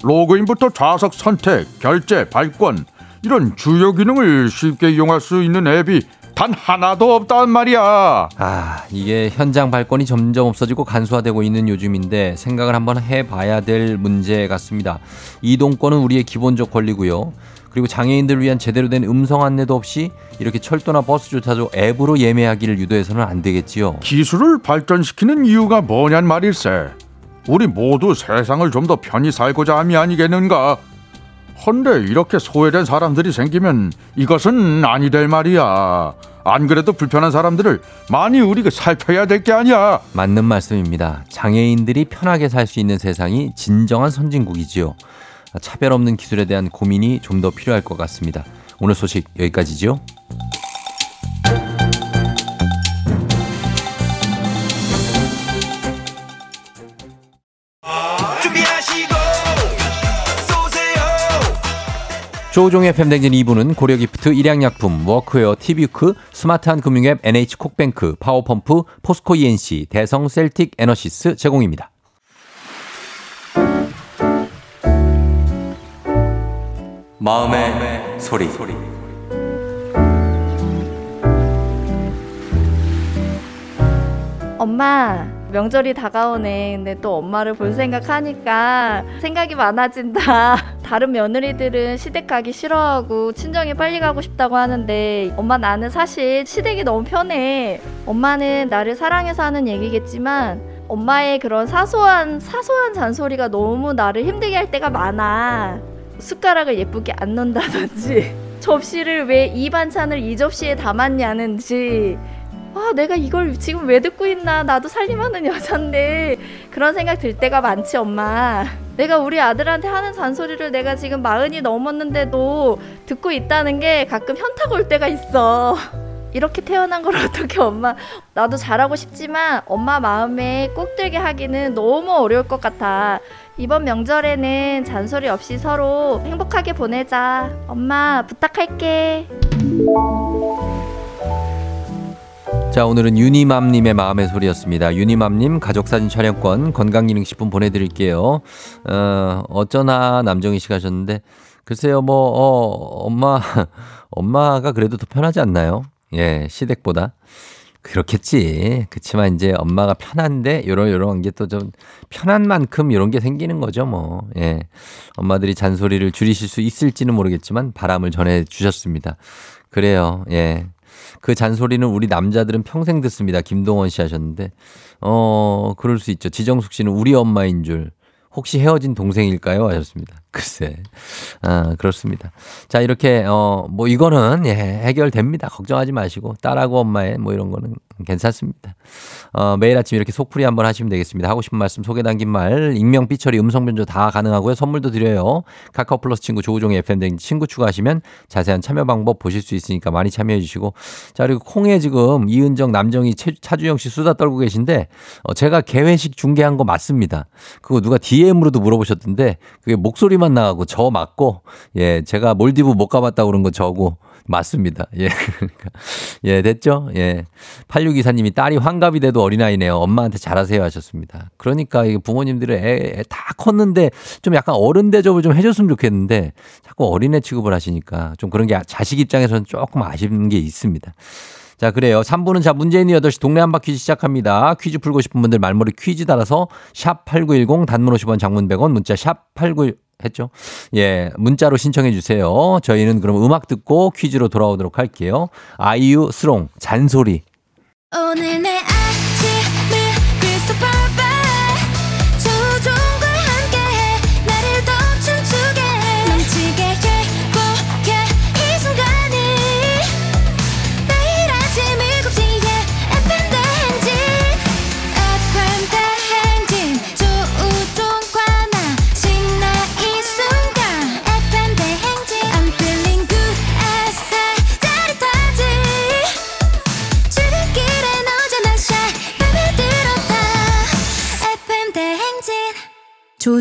로그인부터 좌석 선택, 결제, 발권 이런 주요 기능을 쉽게 이용할 수 있는 앱이 단 하나도 없단 말이야. 아, 이게 현장 발권이 점점 없어지고 간소화되고 있는 요즘인데 생각을 한번 해봐야 될 문제 같습니다. 이동권은 우리의 기본적 권리고요. 그리고 장애인들을 위한 제대로 된 음성 안내도 없이 이렇게 철도나 버스조차도 앱으로 예매하기를 유도해서는 안 되겠지요. 기술을 발전시키는 이유가 뭐냔 말일세. 우리 모두 세상을 좀 더 편히 살고자 함이 아니겠는가? 헌데 이렇게 소외된 사람들이 생기면 이것은 아니 될 말이야. 안 그래도 불편한 사람들을 많이 우리가 살펴야 될 게 아니야. 맞는 말씀입니다. 장애인들이 편하게 살 수 있는 세상이 진정한 선진국이지요. 차별 없는 기술에 대한 고민이 좀 더 필요할 것 같습니다. 오늘 소식 여기까지죠. 조우종의 FM댕진 2부는 고려기프트, 일양약품, 워크웨어, 티뷰크, 스마트한 금융앱 NH콕뱅크, 파워펌프, 포스코 E&C, 대성 셀틱 에너시스 제공입니다. 마음의, 소리. 엄마, 명절이 다가오네. 근데 또 엄마를 볼 생각하니까 생각이 많아진다. 다른 며느리들은 시댁 가기 싫어하고 친정에 빨리 가고 싶다고 하는데 엄마 나는 사실 시댁이 너무 편해. 엄마는 나를 사랑해서 하는 얘기겠지만 엄마의 그런 사소한 사소한 잔소리가 너무 나를 힘들게 할 때가 많아. 숟가락을 예쁘게 안 넣는다든지 접시를 왜 이 반찬을 이 접시에 담았냐는지 아, 내가 이걸 지금 왜 듣고 있나? 나도 살림하는 여잔데 그런 생각 들 때가 많지, 엄마. 내가 우리 아들한테 하는 잔소리를 내가 지금 마흔이 넘었는데도 듣고 있다는 게 가끔 현타 올 때가 있어. 이렇게 태어난 걸 어떻게 엄마 나도 잘하고 싶지만 엄마 마음에 꼭 들게 하기는 너무 어려울 것 같아. 이번 명절에는 잔소리 없이 서로 행복하게 보내자. 엄마 부탁할게. 자, 오늘은 유니맘님의 마음의 소리였습니다. 유니맘님 가족사진 촬영권 건강기능식품 보내드릴게요. 어, 어쩌나 남정희 씨가 하셨는데, 글쎄요, 뭐, 어, 엄마, 엄마가 그래도 더 편하지 않나요? 예, 시댁보다. 그렇겠지. 그치만 이제 엄마가 편한데, 요런, 요런 게 또 좀 편한 만큼 요런 게 생기는 거죠, 뭐. 예. 엄마들이 잔소리를 줄이실 수 있을지는 모르겠지만 바람을 전해 주셨습니다. 그래요, 예. 그 잔소리는 우리 남자들은 평생 듣습니다. 김동원 씨 하셨는데, 어, 그럴 수 있죠. 지정숙 씨는 우리 엄마인 줄. 혹시 헤어진 동생일까요? 하셨습니다. 글쎄. 아, 그렇습니다. 자, 이렇게, 어, 뭐, 이거는, 예, 해결됩니다. 걱정하지 마시고. 딸하고 엄마의 뭐 이런 거는 괜찮습니다. 어, 매일 아침 이렇게 속풀이 한번 하시면 되겠습니다. 하고 싶은 말씀, 소개 담긴 말, 익명, 삐처리, 음성 변조 다 가능하고요. 선물도 드려요. 카카오 플러스 친구 조우종의 FM 등 친구 추가하시면 자세한 참여 방법 보실 수 있으니까 많이 참여해 주시고. 자, 그리고 콩에 지금 이은정, 남정희, 최- 차주영 씨 수다 떨고 계신데, 어, 제가 개회식 중계한 거 맞습니다. 그거 누가 DM으로도 물어보셨던데, 그게 목소리만 나가고 저 맞고, 예, 제가 몰디브 못 가봤다고 그런 거 저고, 맞습니다. 예, 그러니까. 예, 됐죠? 예. 8624님이 딸이 환갑이 돼도 어린아이네요. 엄마한테 잘하세요 하셨습니다. 그러니까 이게 부모님들은 애, 애 다 컸는데 좀 약간 어른 대접을 좀 해줬으면 좋겠는데 자꾸 어린애 취급을 하시니까 좀 그런 게 자식 입장에서는 조금 아쉬운 게 있습니다. 자, 그래요. 3부는 자, 있는 8시 동네 한바 퀴즈 시작합니다. 퀴즈 풀고 싶은 분들 말머리 퀴즈 달아서 샵 8910 단문 50원 장문 100원 문자 샵 89 했죠? 예, 문자로 신청해 주세요. 저희는 그럼 음악 듣고 퀴즈로 돌아오도록 할게요. 아이유 스롱 잔소리. 오늘 내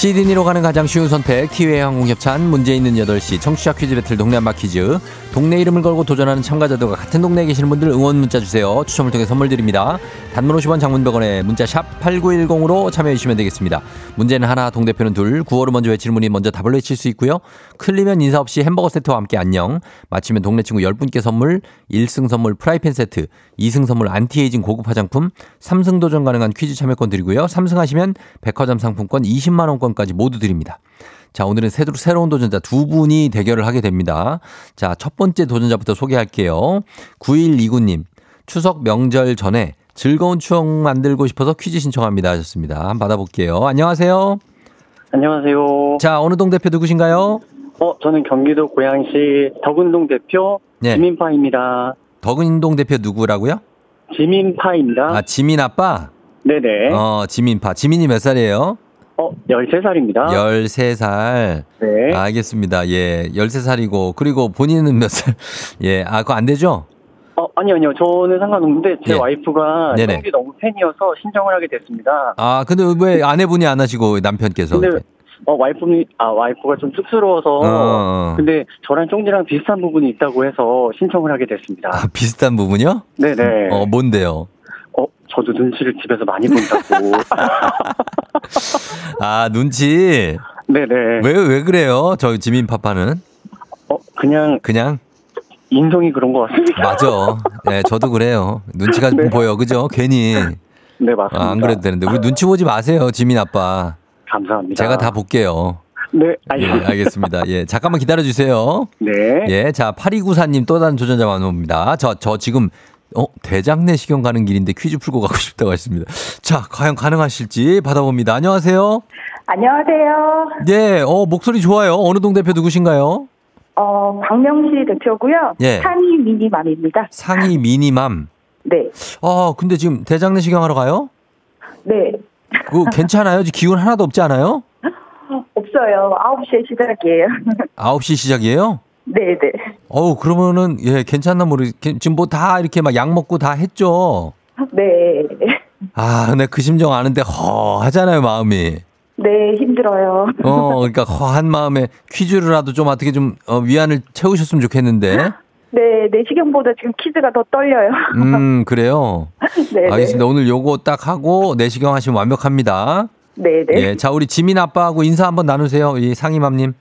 시드니로 가는 가장 쉬운 선택 티웨이 항공협찬 문제 있는 8시 청취자 퀴즈 배틀 동네 한바 퀴즈. 동네 이름을 걸고 도전하는 참가자들과 같은 동네에 계시는 분들 응원 문자 주세요. 추첨을 통해 선물 드립니다. 단문 50원 장문 100원에 문자 샵 8910으로 참여해 주시면 되겠습니다. 문제는 하나 동대표는 둘. 구호를 먼저 외치는 분이 먼저 답을 외칠 수 있고요. 틀리면 인사 없이 햄버거 세트와 함께 안녕. 맞히면 동네 친구 10분께 선물 1승 선물 프라이팬 세트 2승 선물 안티에이징 고급 화장품 3승 도전 가능한 퀴즈 참여권 드리고요. 3승 하시면 백화점 상품권 20만 원권 까지 모두 드립니다 자, 오늘은 새로, 새로운 도전자 두 분이 대결을 하게 됩니다. 자, 첫 번째 도전자부터 소개할게요. 9129님, 추석 명절 전에 즐거운 추억 만들고 싶어서 퀴즈 신청합니다 하셨습니다. 한번 받아볼게요. 안녕하세요. 안녕하세요. 자, 어느 동 대표 누구신가요? 어, 저는 경기도 고양시 덕운동 대표 네. 지민파입니다. 덕은동 대표 누구라고요? 지민파입니다. 아, 지민 아빠? 네네. 어, 어, 지민파. 지민이 몇 살이에요? 13살입니다. 13살. 네. 알겠습니다. 예. 13살이고, 그리고 본인은 몇 살? 예. 아, 그거 안 되죠? 어, 아니요, 아니요. 저는 상관없는데 제 예. 와이프가 네네. 형기 너무 팬이어서 신청을 하게 됐습니다. 아, 근데 왜 아내분이 안 하시고 남편께서? 근데 어, 와이프는, 아, 와이프가 좀 쑥스러워서. 어, 어. 근데 저랑 쫑지랑 비슷한 부분이 있다고 해서 신청을 하게 됐습니다. 아, 비슷한 부분이요? 네네. 어, 뭔데요? 어, 저도 눈치를 집에서 많이 본다고. 아, 눈치. 네네. 왜, 왜 그래요? 저 지민 파파는? 어, 그냥 그냥? 인성이 그런 것 같습니다. 맞아. 네, 저도 그래요. 눈치가 좀 네. 보여. 그죠? 괜히. 네, 맞습니다. 아, 안 그래도 되는데. 우리 눈치 보지 마세요, 지민 아빠. 감사합니다. 제가 다 볼게요. 네, 예, 알겠습니다. 알겠습니다. 예, 잠깐만 기다려 주세요. 네. 예, 자, 8294님 또 다른 도전자 만나봅니다. 저, 저 지금, 어, 대장 내 시경 가는 길인데 퀴즈 풀고 가고 싶다고 하십니다. 자, 과연 가능하실지 받아봅니다. 안녕하세요. 안녕하세요. 네, 어, 목소리 좋아요. 어느 동 대표 누구신가요? 어, 박명시 대표고요. 예. 산이 미니맘입니다. 상희 미니맘. 네. 어, 근데 지금 대장 내 시경 하러 가요? 네. 그거 괜찮아요? 지금 기운 하나도 없지 않아요? 없어요. 9시에 시작이에요. 9시 시작이에요? 네, 네. 어우, 그러면은, 예, 괜찮나 모르, 지금 뭐 다 이렇게 막 약 먹고 다 했죠? 네. 아, 근데 그 심정 아는데 허 하잖아요, 마음이. 네, 힘들어요. 어, 그러니까 허한 마음에 퀴즈라도 좀 어떻게 좀 어, 위안을 채우셨으면 좋겠는데. 네, 내시경보다 지금 퀴즈가 더 떨려요. 음, 그래요. 네, 알겠습니다. 오늘 요거 딱 하고 내시경 하시면 완벽합니다. 네, 네. 예. 자, 우리 지민 아빠하고 인사 한번 나누세요. 이 상임맘님.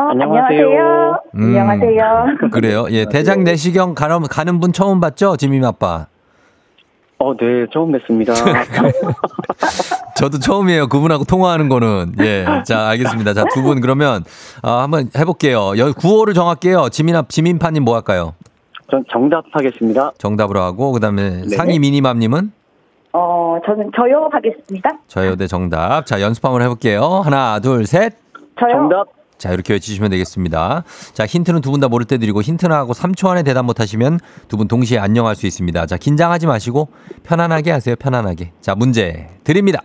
어, 안녕하세요. 음. 안녕하세요. 그래요. 예. 대장 내시경 가는, 가는 분 처음 봤죠? 지민 아빠. 어, 네, 처음 뵙습니다. 저도 처음이에요. 그분하고 통화하는 거는. 예. 자, 알겠습니다. 자, 두 분 그러면, 아, 한번 해볼게요. 여, 구호를 정할게요. 지민, 아- 지민파님 뭐 할까요? 전 정답 하겠습니다. 정답으로 하고, 그 다음에 네. 상위 미니맘님은? 어, 저는 저요 하겠습니다. 저요 대 정답. 자, 연습 한번 해볼게요. 하나, 둘, 셋. 저요. 정답. 자, 이렇게 외치시면 되겠습니다. 자, 힌트는 두 분 다 모를 때 드리고 힌트나 하고 3초 안에 대답 못 하시면 두 분 동시에 안녕할 수 있습니다. 자, 긴장하지 마시고 편안하게 하세요. 편안하게. 자, 문제 드립니다.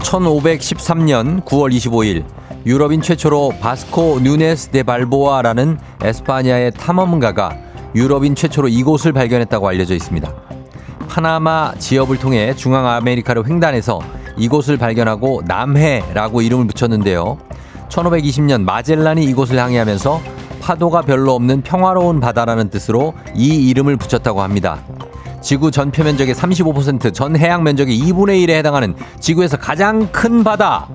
1513년 9월 25일 유럽인 최초로 바스코 누네스 데 발보아라는 에스파니아의 탐험가가 유럽인 최초로 이곳을 발견했다고 알려져 있습니다. 파나마 지역을 통해 중앙아메리카를 횡단해서 이곳을 발견하고 남해라고 이름을 붙였는데요. 1520년 마젤란이 이곳을 항해하면서 파도가 별로 없는 평화로운 바다라는 뜻으로 이 이름을 붙였다고 합니다. 지구 전 표 면적의 35%전 해양 면적의 2분의 1에 해당하는 지구에서 가장 큰 바다.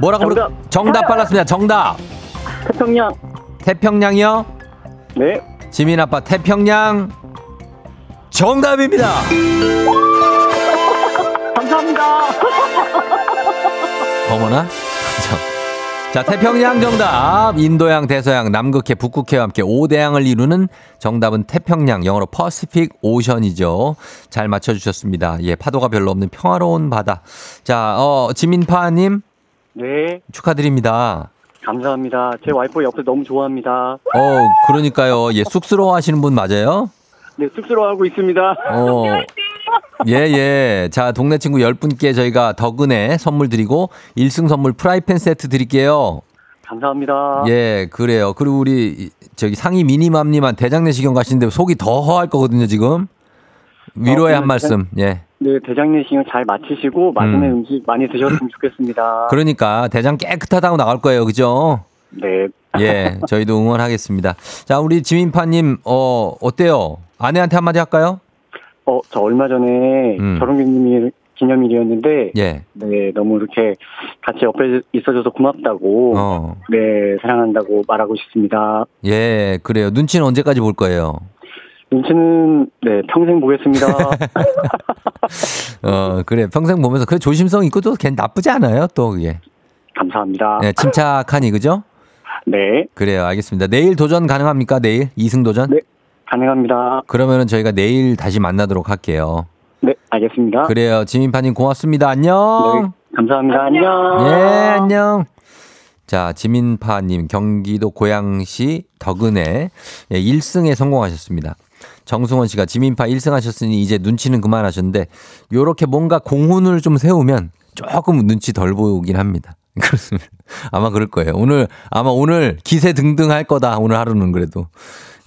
뭐라고 부르? 정답. 정답 빨랐습니다. 정답. 태평양. 태평양이요? 네. 지민 아빠 태평양 정답입니다. 감사합니다. 어머나? 자, 자, 태평양 정답. 인도양, 대서양, 남극해, 북극해와 함께 5대양을 이루는 정답은 태평양, 영어로 퍼시픽 오션이죠. 잘 맞춰주셨습니다. 예, 파도가 별로 없는 평화로운 바다. 자, 어, 지민파님 네. 축하드립니다. 감사합니다. 제 와이프 옆에 너무 좋아합니다. 어, 그러니까요. 예, 쑥스러워 하시는 분 맞아요? 네, 쑥스러워하고 있습니다. 어. 예, 예. 자, 동네 친구 10분께 저희가 덕은에 선물 드리고 1승 선물 프라이팬 세트 드릴게요. 감사합니다. 예, 그래요. 그리고 우리 이- 저기 상위 미니맘님한 대장내시경 가시는데 속이 더 허할 거거든요, 지금. 위로의 어, 한 말씀. 예. 네, 대장내시경 잘 마치시고 맛있는 음. 식 많이 드셨으면 좋겠습니다. 그러니까 대장 깨끗하다고 나갈 거예요. 그죠? 네. 예. 저희도 응원하겠습니다. 자, 우리 지민파님, 어, 어때요? 아내한테 한마디 할까요? 어, 저 얼마 전에 음. 결혼 기념일, 기념일이었는데 예. 네, 너무 이렇게 같이 옆에 있어줘서 고맙다고 어. 네, 사랑한다고 말하고 싶습니다. 예, 그래요. 눈치는 언제까지 볼 거예요? 눈치는 네, 평생 보겠습니다. 어, 그래. 평생 보면서 그 조심성 있고 또 걔 나쁘지 않아요. 또 그게. 감사합니다. 예, 침착하니, 그죠? 네, 그래요. 알겠습니다. 내일 도전 가능합니까? 내일? 이승 도전? 네. 가능합니다. 그러면은 저희가 내일 다시 만나도록 할게요. 네, 알겠습니다. 그래요. 지민파님 고맙습니다. 안녕. 네, 감사합니다. 안녕. 예, 안녕. 자, 지민파님, 경기도 고양시 덕은에 예, 1승에 성공하셨습니다. 정승원 씨가 지민파 1승 하셨으니 이제 눈치는 그만하셨는데, 요렇게 뭔가 공훈을 좀 세우면 조금 눈치 덜 보이긴 합니다. 그렇습니다. 아마 그럴 거예요. 오늘, 아마 오늘 기세 등등 할 거다. 오늘 하루는 그래도.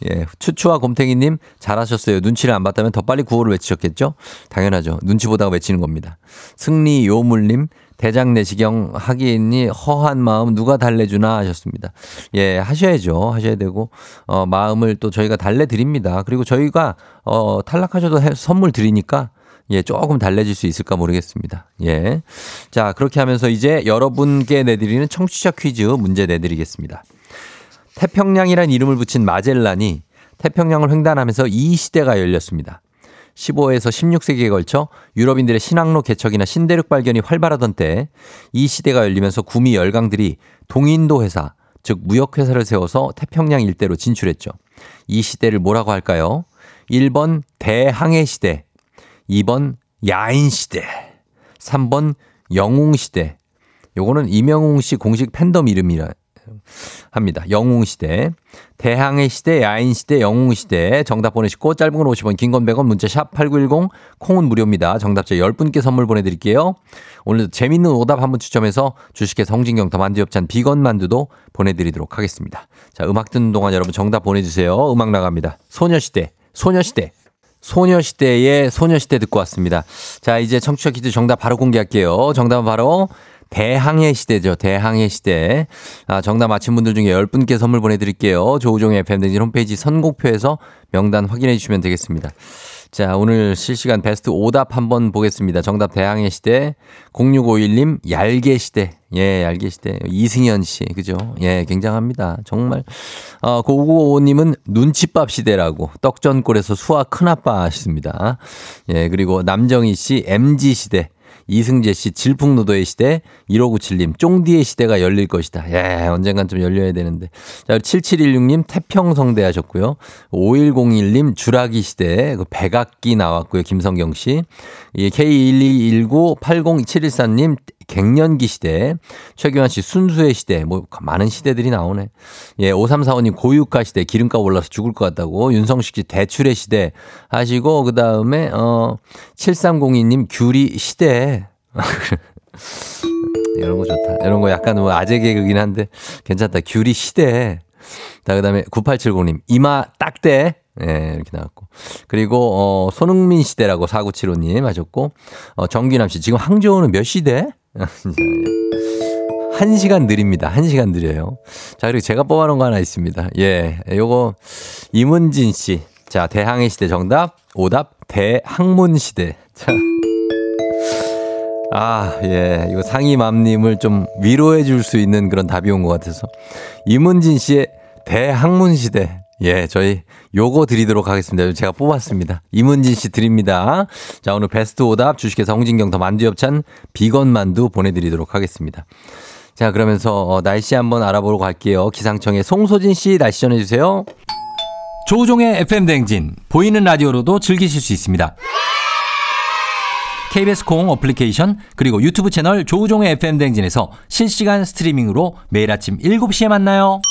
예, 추추와 곰탱이님 잘하셨어요. 눈치를 안 봤다면 더 빨리 구호를 외치셨겠죠? 당연하죠. 눈치 보다가 외치는 겁니다. 승리 요물님 대장 내시경 하기니 허한 마음 누가 달래주나 하셨습니다. 예, 하셔야죠. 하셔야 되고 어 마음을 또 저희가 달래드립니다. 그리고 저희가 어 탈락하셔도 해- 선물 드리니까 예, 조금 달래질 수 있을까 모르겠습니다. 예. 자, 그렇게 하면서 이제 여러분께 내드리는 청취자 퀴즈 문제 내드리겠습니다. 태평양이란 이름을 붙인 마젤란이 태평양을 횡단하면서 이 시대가 열렸습니다. 15에서 16세기에 걸쳐 유럽인들의 신항로 개척이나 신대륙 발견이 활발하던 때이 시대가 열리면서 구미 열강들이 동인도 회사, 즉 무역회사를 세워서 태평양 일대로 진출했죠. 이 시대를 뭐라고 할까요? 1번 대항해 시대, 2번 야인 시대, 3번 영웅 시대. 요거는 이명웅 씨 공식 팬덤 이름이라 합니다. 영웅 시대. 대항해 시대, 야인 시대, 영웅 시대. 정답 보내시고 짧은 건 50원, 긴 건 100원, 문자 샵 8910, 콩은 무료입니다. 정답자 10분께 선물 보내 드릴게요. 오늘도 재밌는 오답 한분 추첨해서 주식회 성진경 더 만두엽찬 비건 만두도 보내 드리도록 하겠습니다. 자, 음악 듣는 동안 여러분 정답 보내 주세요. 음악 나갑니다. 소녀시대, 소녀시대. 소녀시대의 소녀시대 듣고 왔습니다. 자, 이제 청취자 퀴즈 정답 바로 공개할게요. 정답은 바로 대항해 시대죠. 대항해 시대. 아, 정답 맞힌 분들 중에 10분께 선물 보내드릴게요. 조우종의 FM댕진 홈페이지 선곡표에서 명단 확인해 주시면 되겠습니다. 자, 오늘 실시간 베스트 오답 한번 보겠습니다. 정답 대항해 시대. 0651님, 얄개 시대. 예, 얄개 시대. 이승현 씨. 그죠? 예, 굉장합니다. 정말. 어, 9955님은 눈칫밥 시대라고. 떡전골에서 수아 큰아빠 하십니다. 예, 그리고 남정희 씨, MG 시대. 이승재 씨 질풍노도의 시대 1597님 쫑디의 시대가 열릴 것이다. 예, 언젠간 좀 열려야 되는데. 자, 7716님 태평성대 하셨고요. 5101님 주라기 시대 그 백악기 나왔고요. 김성경 씨. 예, K121980714님 갱년기 시대, 최규환 씨 순수의 시대, 뭐 많은 시대들이 나오네. 예, 5345님 고유가 시대, 기름값 올라서 죽을 것 같다고, 윤성식 씨 대출의 시대 하시고, 그 다음에, 어, 7302님 귤이 시대. 이런 거 좋다. 이런 거 약간 뭐 아재 개그긴 한데, 괜찮다. 귤이 시대. 자, 그 다음에 9870님, 이마 딱대. 예, 이렇게 나왔고. 그리고, 어, 손흥민 시대라고 4975님 하셨고, 어, 정규남 씨, 지금 항저우는 몇 시대? 한 시간 느립니다. 한 시간 느려요. 자, 그리고 제가 뽑아놓은 거 하나 있습니다. 예, 요거, 이문진 씨. 자, 대항해 시대 정답, 오답, 대학문 시대. 자. 아, 예. 이거 상희맘님을 좀 위로해 줄 수 있는 그런 답이 온 것 같아서. 이문진 씨의 대학문 시대. 예, 저희 요거 드리도록 하겠습니다. 제가 뽑았습니다. 이문진 씨 드립니다. 자, 오늘 베스트 오답 주식회사 홍진경 더 만두엽찬 비건 만두 보내드리도록 하겠습니다. 자, 그러면서 어, 날씨 한번 알아보러 갈게요. 기상청의 송소진 씨 날씨 전해주세요. 조종의 FM 댕진 보이는 라디오로도 즐기실 수 있습니다. KBS 콩 어플리케이션 그리고 유튜브 채널 조우종의 FM 댕진에서 실시간 스트리밍으로 매일 아침 7시에 만나요.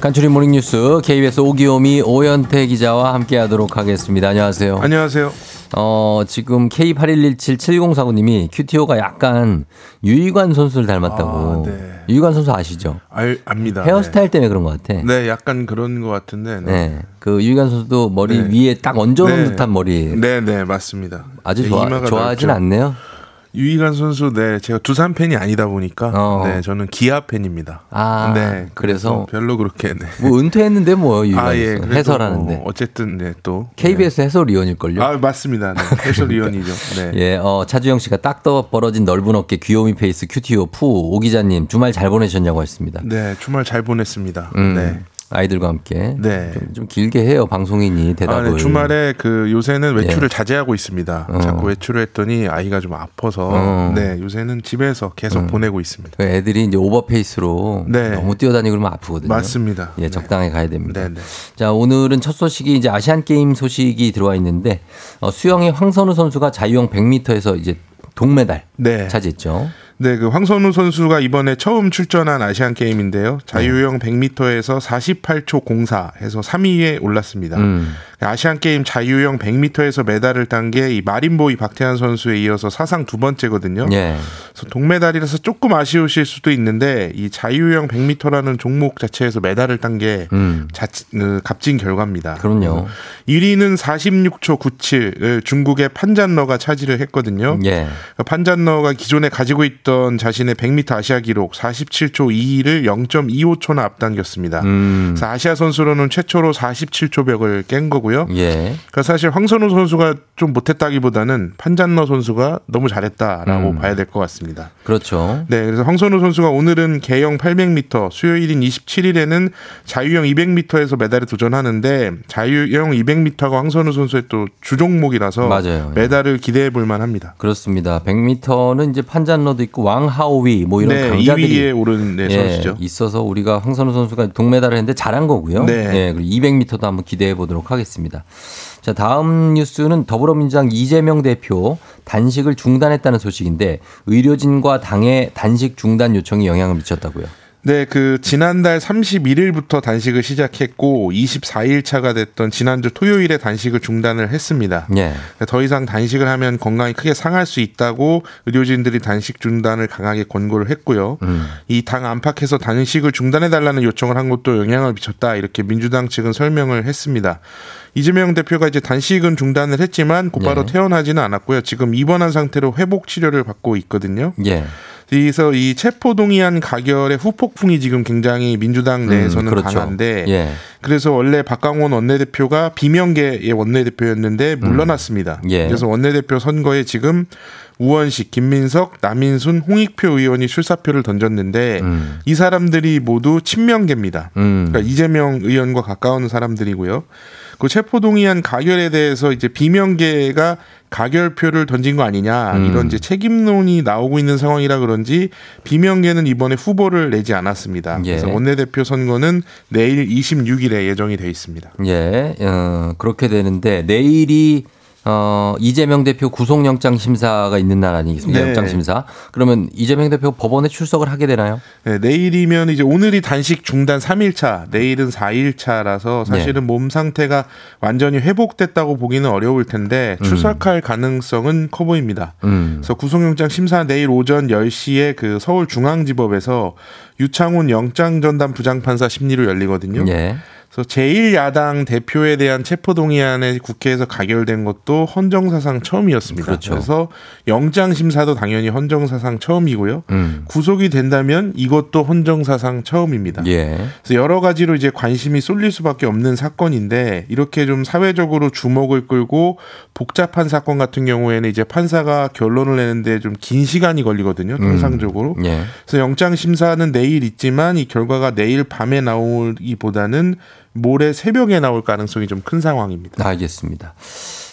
간추린 모닝뉴스 KBS 오귀요미 오연태 기자와 함께하도록 하겠습니다. 안녕하세요. 안녕하세요. 어, 지금 K81177049님이 큐티오가 약간 유희관 선수를 닮았다고. 아, 네. 유희관 선수 아시죠? 알 압니다. 헤어스타일 때문에 그런 것 같아. 네. 네, 약간 그런 것 같은데. 네. 네. 그 유희관 선수도 머리 네. 위에 딱 얹어놓은 네. 듯한 머리. 네, 네, 맞습니다. 아주 네, 좋아, 좋아하진. 않네요. 유희관 선수, 네, 제가 두산 팬이 아니다 보니까, 어. 네, 저는 기아 팬입니다. 아, 네, 그래서 별로 그렇게, 네. 뭐 은퇴했는데 뭐 유희관 아, 예, 해설하는데. 뭐 어쨌든, 네, 또. KBS 해설위원일 걸요? 네. 아, 맞습니다. 네, 해설위원이죠. 네. 예, 어, 차주영 씨가 떡 벌어진 넓은 어깨 귀요미 페이스 cutie 오 푸 오 기자님 주말 잘 보내셨냐고 했습니다. 네, 주말 잘 보냈습니다. 음, 네. 아이들과 함께 네. 좀, 좀 길게 해요 방송인이 아, 대답을. 네, 주말에 그 요새는 외출을 예. 자제하고 있습니다. 어. 자꾸 외출을 했더니 아이가 좀 아파서 어. 네 요새는 집에서 계속 음. 보내고 있습니다. 그 애들이 이제 오버페이스로 네. 너무 뛰어다니고 그러면 아프거든요. 맞습니다. 예, 적당히 가야 됩니다. 네, 네. 자, 오늘은 첫 소식이 이제 아시안 게임 소식이 들어와 있는데 어, 수영의 황선우 선수가 자유형 100m에서 이제 동메달 네. 차지했죠. 네, 그 황선우 선수가 이번에 처음 출전한 아시안 게임인데요. 자유형 100m에서 48초 04 해서 3위에 올랐습니다. 음. 아시안 게임 자유형 100m에서 메달을 딴 게 이 마린보이 박태환 선수에 이어서 사상 두 번째거든요. 예. 그래서 동메달이라서 조금 아쉬우실 수도 있는데 이 자유형 100m라는 종목 자체에서 메달을 딴게 음. 그 값진 결과입니다. 그럼요. 1위는 46초 97을 중국의 판잔러가 차지를 했거든요. 예. 판잔러가 기존에 가지고 있던 자신의 100m 아시아 기록 47초 22를 0.25초나 앞당겼습니다. 음. 그래서 아시아 선수로는 최초로 47초 벽을 깬 거고 요. 예. 그러니까 사실 황선우 선수가 좀 못했다기보다는 판잔러 선수가 너무 잘했다라고 음. 봐야 될 것 같습니다. 그렇죠. 네, 그래서 황선우 선수가 오늘은 개영 800m, 수요일인 27일에는 자유형 200m에서 메달에 도전하는데 자유형 200m가 황선우 선수의 또 주종목이라서 맞아요. 예. 메달을 기대해 볼 만합니다. 그렇습니다. 100m는 이제 판잔러도 있고 왕하오위 뭐 이런 네, 강자들이 2위에 오른 네, 예, 선수죠. 있어서 우리가 황선우 선수가 동메달을 했는데 잘한 거고요. 네. 예, 그리고 200m도 한번 기대해 보도록 하겠습니다. 자, 다음 뉴스는 더불어민주당 이재명 대표 단식을 중단했다는 소식인데 의료진과 당의 단식 중단 요청이 영향을 미쳤다고요. 네, 그 지난달 31일부터 단식을 시작했고 24일 차가 됐던 지난주 토요일에 단식을 중단을 했습니다. 예. 더 이상 단식을 하면 건강이 크게 상할 수 있다고 의료진들이 단식 중단을 강하게 권고를 했고요. 음. 이당 안팎에서 단식을 중단해 달라는 요청을 한 것도 영향을 미쳤다 이렇게 민주당 측은 설명을 했습니다. 이재명 대표가 이제 단식은 중단을 했지만 곧바로 네. 퇴원하지는 않았고요. 지금 입원한 상태로 회복 치료를 받고 있거든요. 예. 그래서 이 체포 동의안 가결의 후폭풍이 지금 굉장히 민주당 내에서는 음, 그렇죠. 강한데 예. 그래서 원래 박강원 원내대표가 비명계의 원내대표였는데 물러났습니다. 예. 그래서 원내대표 선거에 지금 우원식, 김민석, 남인순, 홍익표 의원이 출사표를 던졌는데 음. 이 사람들이 모두 친명계입니다. 음. 그러니까 이재명 의원과 가까운 사람들이고요. 그 체포 동의안 가결에 대해서 이제 비명계가 가결표를 던진 거 아니냐 음. 이런 이제 책임론이 나오고 있는 상황이라 그런지 비명계는 이번에 후보를 내지 않았습니다. 예. 그래서 원내대표 선거는 내일 26일에 예정이 돼 있습니다. 예, 어, 그렇게 되는데 내일이 어, 이재명 대표 구속영장 심사가 있는 날 아니겠습니까? 네. 영장 심사. 그러면 이재명 대표 법원에 출석을 하게 되나요? 네, 내일이면 이제 오늘이 단식 중단 3일차, 내일은 4일차라서 사실은 몸 상태가 완전히 회복됐다고 보기는 어려울 텐데 출석할 가능성은 커 보입니다. 음. 그래서 구속영장 심사 내일 오전 10시에 그 서울중앙지법에서 유창훈 영장전담 부장판사 심리로 열리거든요. 예. 그래서 제1야당 대표에 대한 체포동의안에 국회에서 가결된 것도 헌정사상 처음이었습니다. 그렇죠. 래서 영장 심사도 당연히 헌정사상 처음이고요. 음. 구속이 된다면 이것도 헌정사상 처음입니다. 예. 그래서 여러 가지로 이제 관심이 쏠릴 수밖에 없는 사건인데 이렇게 좀 사회적으로 주목을 끌고 복잡한 사건 같은 경우에는 이제 판사가 결론을 내는데 좀 긴 시간이 걸리거든요. 통상적으로. 예. 그래서 영장 심사는 내일 있지만 이 결과가 내일 밤에 나오기보다는 모레 새벽에 나올 가능성이 좀 큰 상황입니다. 알겠습니다.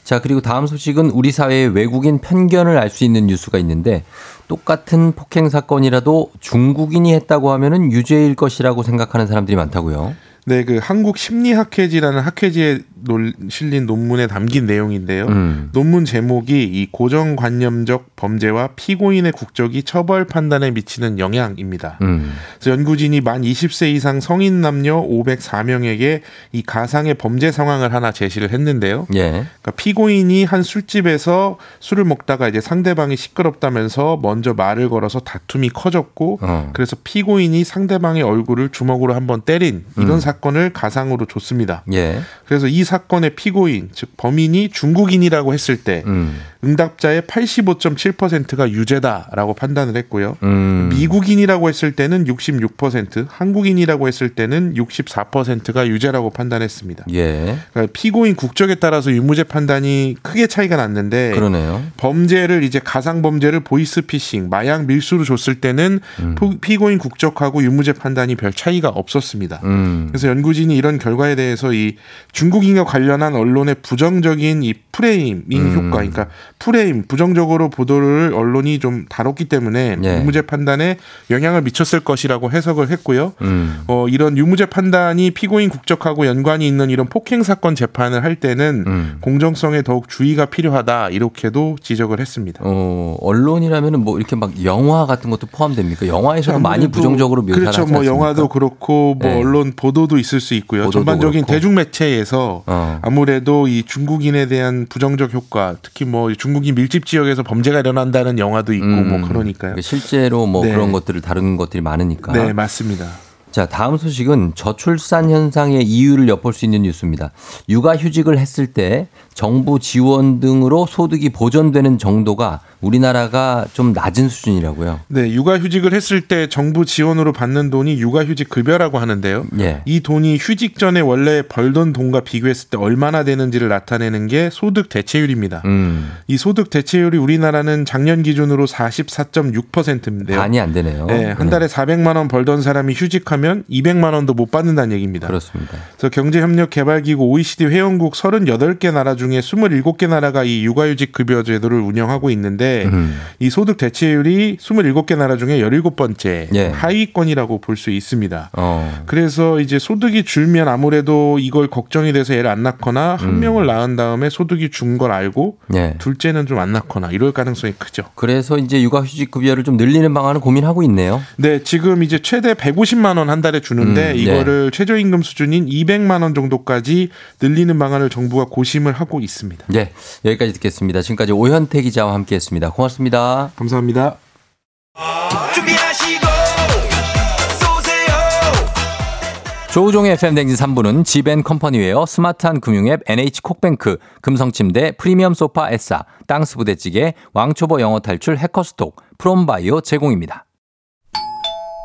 자, 그리고 다음 소식은 우리 사회의 외국인 편견을 알 수 있는 뉴스가 있는데 똑같은 폭행 사건이라도 중국인이 했다고 하면은 유죄일 것이라고 생각하는 사람들이 많다고요. 네, 그 한국 심리학회지라는 학회지에 논- 실린 논문에 담긴 내용인데요. 음. 논문 제목이 이 고정관념적 범죄와 피고인의 국적이 처벌 판단에 미치는 영향입니다. 음. 그래서 연구진이 만 20세 이상 성인 남녀 504명에게 이 가상의 범죄 상황을 하나 제시를 했는데요. 예. 그러니까 피고인이 한 술집에서 술을 먹다가 이제 상대방이 시끄럽다면서 먼저 말을 걸어서 다툼이 커졌고 어. 그래서 피고인이 상대방의 얼굴을 주먹으로 한번 때린 이런 음. 사건을 가상으로 줬습니다. 예. 그래서 이 사건의 피고인 즉 범인이 중국인이라고 했을 때 음. 응답자의 85.7%가 유죄다라고 판단을 했고요. 음. 미국인이라고 했을 때는 66%, 한국인이라고 했을 때는 64%가 유죄라고 판단했습니다. 예. 그러니까 피고인 국적에 따라서 유무죄 판단이 크게 차이가 났는데 그러네요. 범죄를 이제 가상 범죄를 보이스피싱, 마약 밀수로 줬을 때는 포- 피고인 국적하고 유무죄 판단이 별 차이가 없었습니다. 음. 그래서 연구진이 이런 결과에 대해서 이 중국인과 관련한 언론의 부정적인 이 framing 음. 효과, 그러니까 프레임 부정적으로 보도를 언론이 좀 다뤘기 때문에 예. 유무죄 판단에 영향을 미쳤을 것이라고 해석을 했고요. 음. 어, 이런 유무죄 판단이 피고인 국적하고 연관이 있는 이런 폭행 사건 재판을 할 때는 음. 공정성에 더욱 주의가 필요하다 이렇게도 지적을 했습니다. 어, 언론이라면은 뭐 이렇게 막 영화 같은 것도 포함됩니까? 영화에서도 많이 아무래도 부정적으로 묘사를 그렇죠. 뭐 않습니까? 영화도 그렇고 뭐 네. 언론 보도도 있을 수 있고요. 전반적인 그렇고. 대중매체에서 어. 아무래도 이 중국인에 대한 부정적 효과, 특히 뭐 중국인 밀집 지역에서 범죄가 일어난다는 영화도 있고 음. 뭐 그러니까요. 그러니까 실제로 뭐 네. 그런 것들을 다루는 것들이 많으니까. 네, 맞습니다. 자, 다음 소식은 저출산 현상의 이유를 엿볼 수 있는 뉴스입니다. 육아 휴직을 했을 때 정부 지원 등으로 소득이 보전되는 정도가 우리나라가 좀 낮은 수준이라고요. 네, 육아휴직을 했을 때 정부 지원으로 받는 돈이 육아휴직 급여라고 하는데요. 예. 이 돈이 휴직 전에 원래 벌던 돈과 비교했을 때 얼마나 되는지를 나타내는 게 소득 대체율입니다. 음. 이 소득 대체율이 우리나라는 작년 기준으로 44.6%인데요. 반이 안 되네요. 네, 한 달에 400만 원 벌던 사람이 휴직하면 200만 원도 못 받는다는 얘기입니다. 그렇습니다. 그래서 경제협력개발기구 OECD 회원국 38개 나라 중에 중에 27개 나라가 이 육아휴직 급여 제도를 운영하고 있는데 음. 이 소득 대체율이 27개 나라 중에 17번째 예. 하위권이라고 볼 수 있습니다. 어. 그래서 이제 소득이 줄면 아무래도 이걸 걱정이 돼서 애를 안 낳거나 한 음. 명을 낳은 다음에 소득이 준 걸 알고 예. 둘째는 좀 안 낳거나 이럴 가능성이 크죠. 그래서 이제 육아휴직 급여를 좀 늘리는 방안을 고민하고 있네요. 네, 지금 이제 최대 150만 원 한 달에 주는데 음, 이거를 최저임금 수준인 200만 원 정도까지 늘리는 방안을 정부가 고심을 하고 있습니다. 네, 여기까지 듣겠습니다. 지금까지 오현태 기자와 함께했습니다. 고맙습니다. 감사합니다. 조우종의 FM 댕진 3부는 지벤컴퍼니웨어 스마트한 금융앱 NH콕뱅크 금성침대 프리미엄 소파 에싸 땅스 부대찌개 왕초보 영어 탈출 해커스톡 프롬바이오 제공입니다.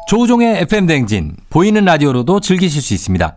조우종의 FM 댕진 보이는 라디오로도 즐기실 수 있습니다.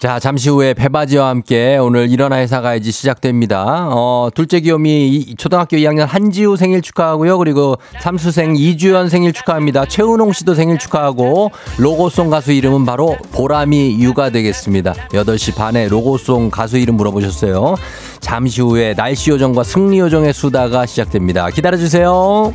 자, 잠시 후에 배바지와 함께 오늘 일어나 회사 가야지 시작됩니다. 어, 둘째 귀요미 이- 초등학교 2학년 한지우 생일 축하하고요. 그리고 삼수생 이주연 생일 축하합니다. 최은홍 씨도 생일 축하하고 로고송 가수 이름은 바로 보람이 유가 되겠습니다. 8시 반에 로고송 가수 이름 물어보셨어요. 잠시 후에 날씨 요정과 승리 요정의 수다가 시작됩니다. 기다려 주세요.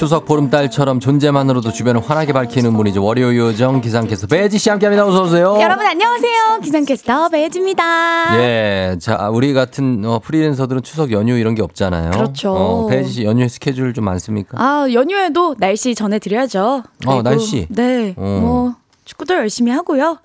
추석 보름달처럼 존재만으로도 주변을 환하게 밝히는 분이죠. 월요 요정 기상캐스터 배지 씨 함께합니다. 어서 오세요. 여러분 안녕하세요. 기상캐스터 배혜지입니다. 예, 자 우리 같은 어, 프리랜서들은 추석 연휴 이런 게 없잖아요. 그렇죠. 어, 배지 씨 연휴 스케줄 좀 많습니까? 아 연휴에도 날씨 전해드려야죠. 그리고, 날씨? 네. 어. 뭐 축구도 열심히 하고요.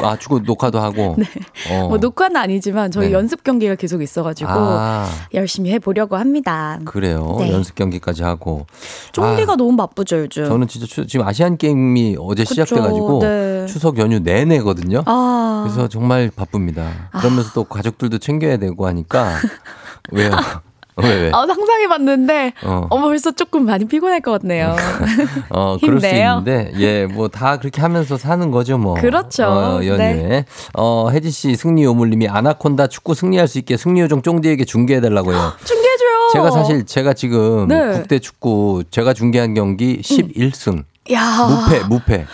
아 축구 녹화도 하고. 네. 어. 뭐 녹화는 아니지만 저희 네. 연습 경기가 계속 있어가지고 아 열심히 해보려고 합니다. 그래요. 네. 연습 경기까지 하고. 쫑디가 너무 바쁘죠 요즘. 아, 저는 진짜 추- 지금 아시안 게임이 어제 그쵸, 시작돼가지고 네. 추석 연휴 내내거든요. 아 그래서 정말 바쁩니다. 그러면서 또 가족들도 챙겨야 되고 하니까 왜요? 왜 왜? 아, 상상해봤는데 어. 어머 벌써 조금 많이 피곤할 것 같네요. 어, 그럴 수. 있는데, 예, 뭐 다 그렇게 하면서 사는 거죠, 뭐. 그렇죠. 어, 연휴에. 네. 어, 혜지 씨, 승리 요물님이 아나콘다 축구 승리할 수 있게 승리 요정 쫑디에게 중계해달라고요. 중계해줘요. 제가 사실, 제가 지금 네. 국대 축구, 제가 중계한 경기 11승. 야 무패, 무패.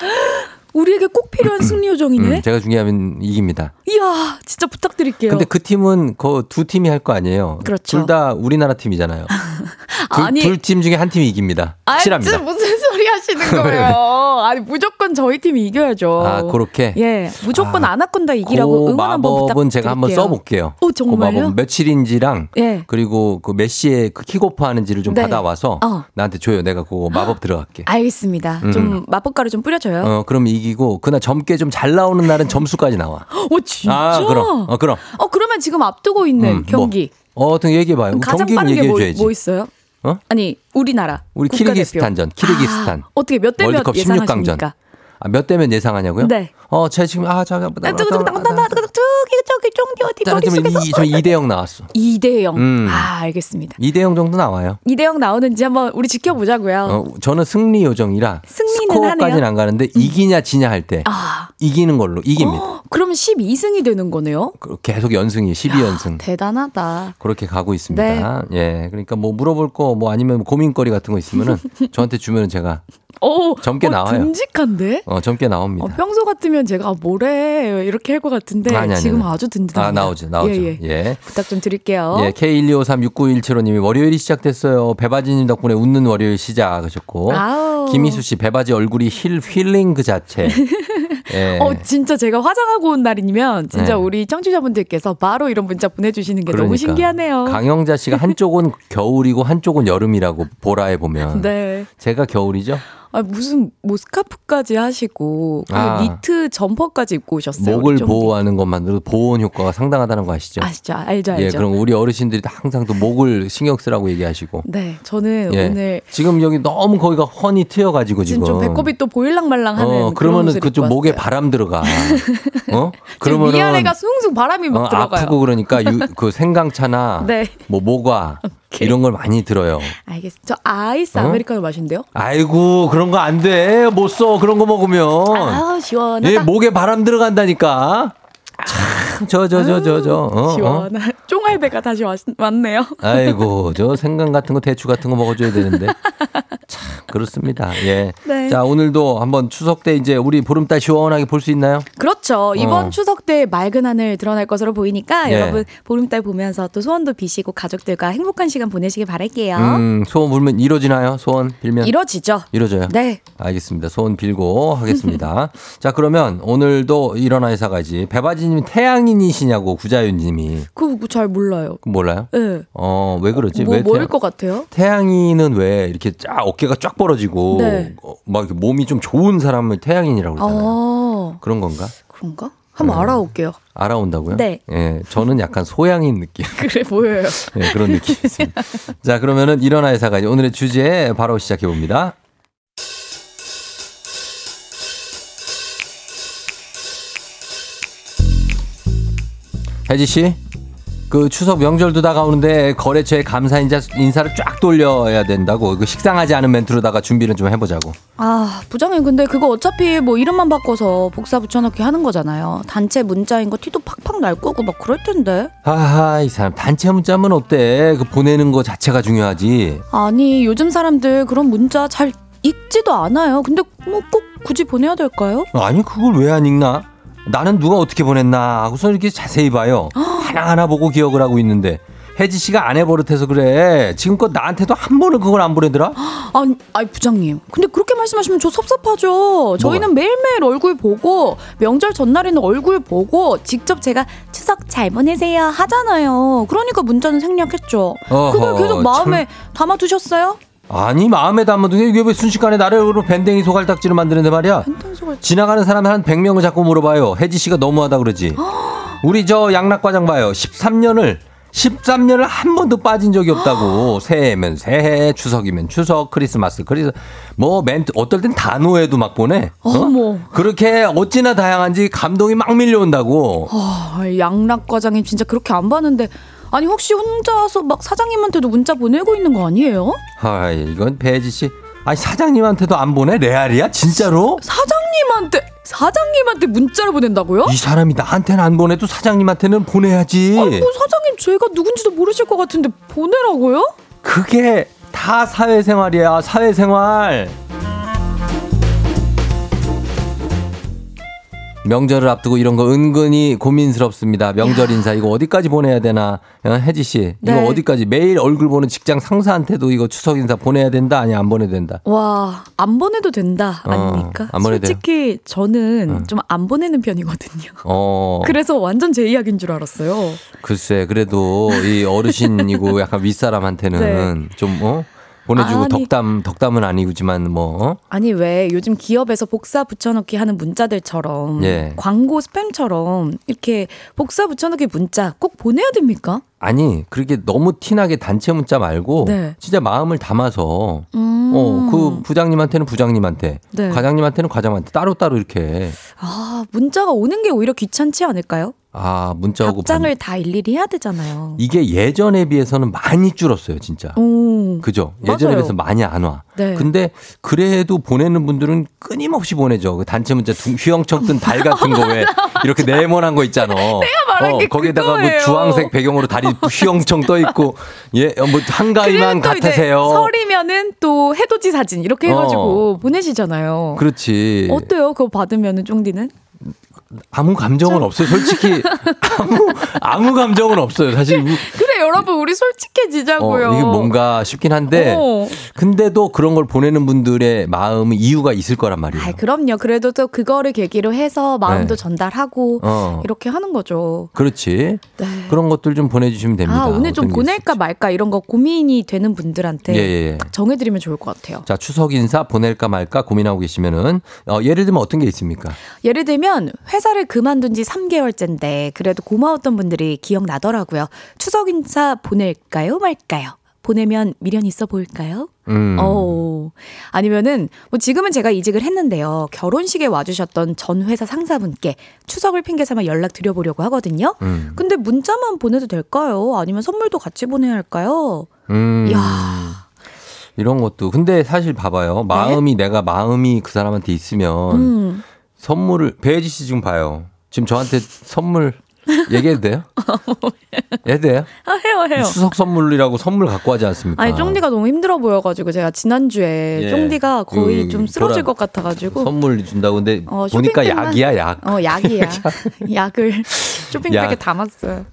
우리에게 꼭 필요한 승리 요정이네. 음, 제가 중계하면 이깁니다. 이야 진짜 부탁드릴게요. 근데 그 팀은 그 두 팀이 할 거 아니에요. 그렇죠. 둘 다 우리나라 팀이잖아요. 아니. 둘팀 중에 한 팀이 이깁니다. 아, 확실합니다. 진짜 무슨 하시는 거예요? 아니 무조건 저희 팀이 이겨야죠. 아, 그렇게? 예, 무조건 아, 아나콘다 이기라고 그 응원 한번 부탁드릴게요. 마법은 제가 한번 써볼게요. 오, 정말요? 그 마법 며칠인지랑 예. 그리고 그 메시의 그 킥오프 하는지를 좀 네. 받아와서 어. 나한테 줘요. 내가 그거 마법 들어갈게. 알겠습니다. 음. 좀 마법 가루 좀 뿌려줘요. 어, 그럼 이기고 그날 점괘 좀잘 나오는 날은 점수까지 나와. 오 진짜? 아, 그럼. 어, 그럼. 어, 그러면 지금 앞두고 있는 음, 경기 뭐. 어, 어떤 얘기해봐요. 가장 경기는 빠른 게 뭐, 얘기해줘야지. 뭐 있어요? 어? 아니 우리나라 우리. 키르기스탄전, 키르기스탄. 아, 어떻게 몇 대몇 월드컵 16강전. 예상하십니까? 아, 몇 대면 예상하냐고요? 네. 어, 제가 지금 아, 잠깐. 아, 저기 저기 저기 저기 쫑디 어디 머릿속에서 저 2대 0 나왔어. 2대 0. 음. 아, 알겠습니다. 2대 0 정도 나와요. 2대 0 나오는지 한번 우리 지켜보자고요. 어, 저는 승리 요정이라 승리는 스코어까지는 하네요. 안 가는데 이기냐 지냐 할 때 아, 이기는 걸로 이깁니다. 그러면 12승이 되는 거네요? 그- 계속 연승이 12연승. 대단하다. 그렇게 가고 있습니다. 네. 예. 그러니까 뭐 물어볼 거 뭐 아니면 고민거리 같은 거 있으면은 저한테 주면은 제가 오, 젊게 어, 나와요. 듬직한데? 어, 젊게 나옵니다. 어, 평소 같으면 제가 뭐래 이렇게 할 것 같은데 아니, 아니, 지금 아니. 아주 든든합니다. 아, 나오죠. 나오죠. 예, 예. 예. 부탁 좀 드릴게요. 예, K125369175님이 월요일이 시작됐어요. 배바지 님 덕분에 웃는 월요일 시작 하셨고. 아우. 김희수 씨, 배바지 얼굴이 힐, 힐링 그 자체. 예. 어, 진짜 제가 화장하고 온 날이면 진짜 네. 우리 청취자분들께서 바로 이런 문자 보내주시는 게 너무 그러니까. 신기하네요. 강영자 씨가 한쪽은 겨울이고 한쪽은 여름이라고 보라에 보면. 네. 제가 겨울이죠? 아, 무슨 뭐 스카프까지 하시고 아. 니트 점퍼까지 입고 오셨어요. 목을. 보호하는 것만으로도 보온 효과가 상당하다는 거 아시죠? 아시죠? 알죠, 알죠. 예, 그럼 우리 어르신들이 다 항상 또 목을 신경 쓰라고 얘기하시고. 네, 저는 예. 오늘 지금 여기 너무 거기가 훤히 트여가지고 지금 지금. 좀 배꼽이 또 보일랑말랑하는 어, 그러면은 그쪽 목에. 바람 들어가. 어? 지금 그러면은 위아래가 숭숭 바람이 막 어, 들어가요. 아프고 그러니까 유, 그 생강차나 네. 뭐 모과 이런 걸 많이 들어요. 알겠습니다. 저 아이스 어? 아메리카노 마신대요. 아이고 그런 거 안 돼. 못 써. 그런 거 먹으면. 아 시원하다. 예, 목에 바람 들어간다니까. 참, 저, 저, 저, 저, 저. 어, 어? 시원한 쫑알배가 다시 왔, 왔네요. 아이고, 저 생강 같은 거, 대추 같은 거 먹어줘야 되는데. 참, 그렇습니다. 예. 네. 자, 오늘도 한번 추석 때 이제 우리 보름달 시원하게 볼 수 있나요? 그렇죠. 이번 어. 추석 때 맑은 하늘 드러날 것으로 보이니까 예. 여러분 보름달 보면서 또 소원도 비시고 가족들과 행복한 시간 보내시길 바랄게요. 음, 소원 빌면 이루어지나요? 소원 빌면? 이뤄지죠. 이루어져요? 네. 알겠습니다. 소원 빌고 하겠습니다. 자, 그러면 오늘도 일어나 회사가지. 배바지님 태양 인이시냐고 구자윤님이. 그거 잘 몰라요. 몰라요? 네. 어, 왜 그러지? 뭐, 왜 뭐일 태양- 것 같아요? 태양인은 왜 이렇게 쫙 어깨가 쫙 벌어지고 네. 어, 막 이렇게 몸이 좀 좋은 사람을 태양인이라고 그러잖아요. 아, 그런 건가? 그런가? 한번 음. 알아올게요. 알아온다고요? 네. 예, 저는 약간 소양인 느낌. 그래 보여요. 예, 그런 느낌이 있습니다. 자, 그러면은 일어나 회사가 오늘의 주제 바로 시작해 봅니다. 혜지 씨, 그 추석 명절도 다가오는데 거래처에 감사 인자 인사를 쫙 돌려야 된다고. 그 식상하지 않은 멘트로다가 준비를 좀 해보자고. 아, 부장님 근데 그거 어차피 뭐 이름만 바꿔서 복사 붙여넣기 하는 거잖아요. 단체 문자인 거 티도 팍팍 날 거고 막 그럴 텐데. 하하, 이 사람 단체 문자면 어때? 그 보내는 거 자체가 중요하지. 아니, 요즘 사람들 그런 문자 잘 읽지도 않아요. 근데 뭐 꼭 굳이 보내야 될까요? 아니 그걸 왜 안 읽나? 나는 누가 어떻게 보냈나 하고서 이렇게 자세히 봐요. 하나하나 보고 기억을 하고 있는데 혜지 씨가 안 해버릇해서 그래. 지금껏 나한테도 한 번은 그걸 안 보내더라? 아니, 아니 부장님. 근데 그렇게 말씀하시면 저 섭섭하죠. 저희는 매일매일 얼굴 보고 명절 전날에는 얼굴 보고 직접 제가 추석 잘 보내세요 하잖아요. 그러니까 문자는 생략했죠. 그걸 어허, 계속 마음에 담아두셨어요? 아니 마음에 담아둔 게 이게 왜 순식간에 나를 밴댕이 소갈딱지로 만드는데 말이야. 지나가는 사람 한 100명을 자꾸 물어봐요. 혜지 씨가 너무하다 그러지. 우리 저 양락과장 봐요. 13년을 13년을 한 번도 빠진 적이 없다고. 새해면 새해, 추석이면 추석, 크리스마스, 크리스. 뭐 멘트 어떨 땐 단호해도 막 보내. 어? 어머. 그렇게 어찌나 다양한지 감동이 막 밀려온다고. 아, 양락 과장님 진짜 그렇게 안 봤는데 아니 혹시 혼자서 막 사장님한테도 문자 보내고 있는 거 아니에요? 아, 이건 배지 씨. 아니 사장님한테도 안 보내? 레알이야? 진짜로? 사장님한테 사장님한테 문자를 보낸다고요? 이 사람이 나한테는 안 보내도 사장님한테는 보내야지. 아니 뭐 사장님 제가 누군지도 모르실 것 같은데 보내라고요? 그게 다 사회생활이야, 사회생활. 명절을 앞두고 이런 거 은근히 고민스럽습니다. 명절 인사 이거 어디까지 보내야 되나? 어, 혜지 씨, 이거 네. 어디까지 매일 얼굴 보는 직장 상사한테도 이거 추석 인사 보내야 된다, 아니 안 보내야 된다? 와, 안 보내도 된다 어, 아닙니까? 안 보내도 솔직히 저는 좀안 보내는 편이거든요. 어, 그래서 완전 제 이야기인 줄 알았어요. 글쎄, 그래도 이 어르신이고 약간 윗사람한테는 좀 어? 보내주고 네. 아니. 덕담 덕담은 아니지만 뭐 어? 아니 왜 요즘 기업에서 복사 붙여넣기 하는 문자들처럼 예. 광고 스팸처럼 이렇게 복사 붙여넣기 문자 꼭 보내야 됩니까? 아니 그렇게 너무 티나게 단체 문자 말고 네. 진짜 마음을 담아서 음. 어그 부장님한테는 부장님한테 네. 과장님한테는 과장한테 따로 따로 이렇게 아 문자가 오는 게 오히려 귀찮지 않을까요? 아, 문자 오고 답장을 받는- 다 일일이 해야 되잖아요. 이게 예전에 비해서는 많이 줄었어요, 진짜. 오. 그죠? 예전에 맞아요. 비해서 많이 안 와. 네. 근데 그래도 보내는 분들은 끊임없이 보내죠. 그 단체 문자 두- 휘영청 뜬달 같은 거 왜 이렇게 네모난 거 있잖아. 게 거기다가 뭐 그거예요. 주황색 배경으로 다리 휘영청 떠 있고 예, 뭐 한가위만 같으세요. 설이면은 또 해돋이 사진 이렇게 해가지고 어. 보내시잖아요. 그렇지. 어때요? 그거 받으면은 쫑디는? 아무 감정은 없어요. 솔직히 아무 아무 감정은 없어요. 사실 그래 여러분 우리 솔직해지자고요. 어, 이게 뭔가 싶긴 한데 어. 근데도 그런 걸 보내는 분들의 마음은 이유가 있을 거란 말이에요. 아, 그럼요. 그래도 또 그거를 계기로 해서 마음도 네. 전달하고 어. 이렇게 하는 거죠. 그렇지. 네. 그런 것들 좀 보내주시면 됩니다. 아 오늘 좀 보낼까 말까 이런 거 고민이 되는 분들한테 예, 예, 예. 딱 정해드리면 좋을 것 같아요. 자, 추석 인사 보낼까 말까 고민하고 계시면은 어, 예를 들면 어떤 게 있습니까? 예를 들면 회 사를 그만둔 지 3개월째인데 그래도 고마웠던 분들이 기억나더라고요. 추석 인사 보낼까요 말까요? 보내면 미련 있어 보일까요? 음. 어. 아니면은 뭐 지금은 제가 이직을 했는데요. 결혼식에 와주셨던 전 회사 상사분께 추석을 핑계 삼아 연락 드려보려고 하거든요. 음. 근데 문자만 보내도 될까요? 아니면 선물도 같이 보내야 할까요? 음. 이야. 이런 것도 근데 사실 봐봐요. 마음이 내가 마음이 그 사람한테 있으면 음. 선물을 배혜지 씨 지금 봐요. 지금 저한테 선물 얘기해도 돼요? 해도 돼요? 아, 해요, 해요. 추석 선물이라고 선물 갖고 하지 않습니까? 아니 쫑디가 너무 힘들어 보여가지고 제가 지난주에 예. 쫑디가 거의 그 좀 쓰러질 것 같아가지고 선물 준다고 근데 어, 보니까 쇼핑백만- 약이야 약. 어 약이야 약을 쇼핑백에 약. 담았어요.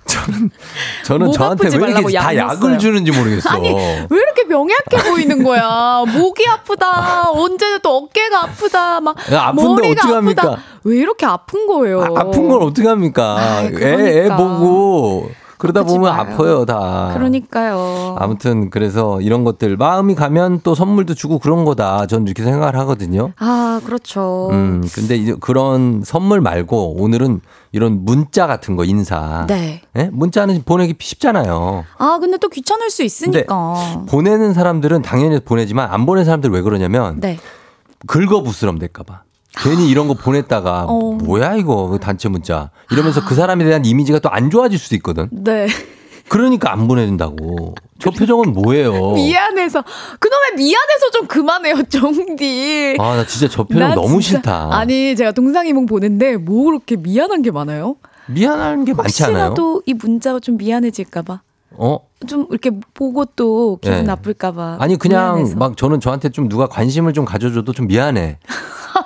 저는 목 저한테 왜 이렇게 다약 약을 넣었어요. 주는지 모르겠어. 아니 왜 이렇게 명약해 보이는 거야? 목이 아프다. 언제는 또 어깨가 아프다. 막 야, 아픈데 머리가 어떡합니까? 아프다. 왜 이렇게 아픈 거예요? 아, 아픈 건 어떻게 합니까? 아이, 애, 애 그러니까. 보고 그러다 보면 마요. 아파요 다. 그러니까요. 아무튼 그래서 이런 것들 마음이 가면 또 선물도 주고 그런 거다. 저는 이렇게 생각을 하거든요. 아 그렇죠. 음, 근데 이제 그런 선물 말고 오늘은 이런 문자 같은 거 인사. 네. 예? 문자는 보내기 쉽잖아요. 아 근데 또 귀찮을 수 있으니까. 보내는 사람들은 당연히 보내지만 안 보내는 사람들 왜 그러냐면 네. 긁어부스럼 될까봐. 괜히 이런 거 보냈다가 어. 뭐야 이거 그 단체 문자 이러면서 그 사람에 대한 이미지가 또 안 좋아질 수도 있거든. 네. 그러니까 안 보내준다고. 저 표정은 뭐예요? 미안해서 그놈의 미안해서 좀 그만해요, 정디. 아, 나 진짜 저 표정 나 너무 진짜- 싫다. 아니 제가 동상이몽 보는데 뭐 그렇게 미안한 게 많아요? 미안한 게 많지 않아요? 혹시라도 이 문자가 좀 미안해질까 봐. 어? 좀 이렇게 보고 또 기분 네. 나쁠까 봐. 아니 그냥 미안해서. 막 저는 저한테 좀 누가 관심을 좀 가져줘도 좀 미안해.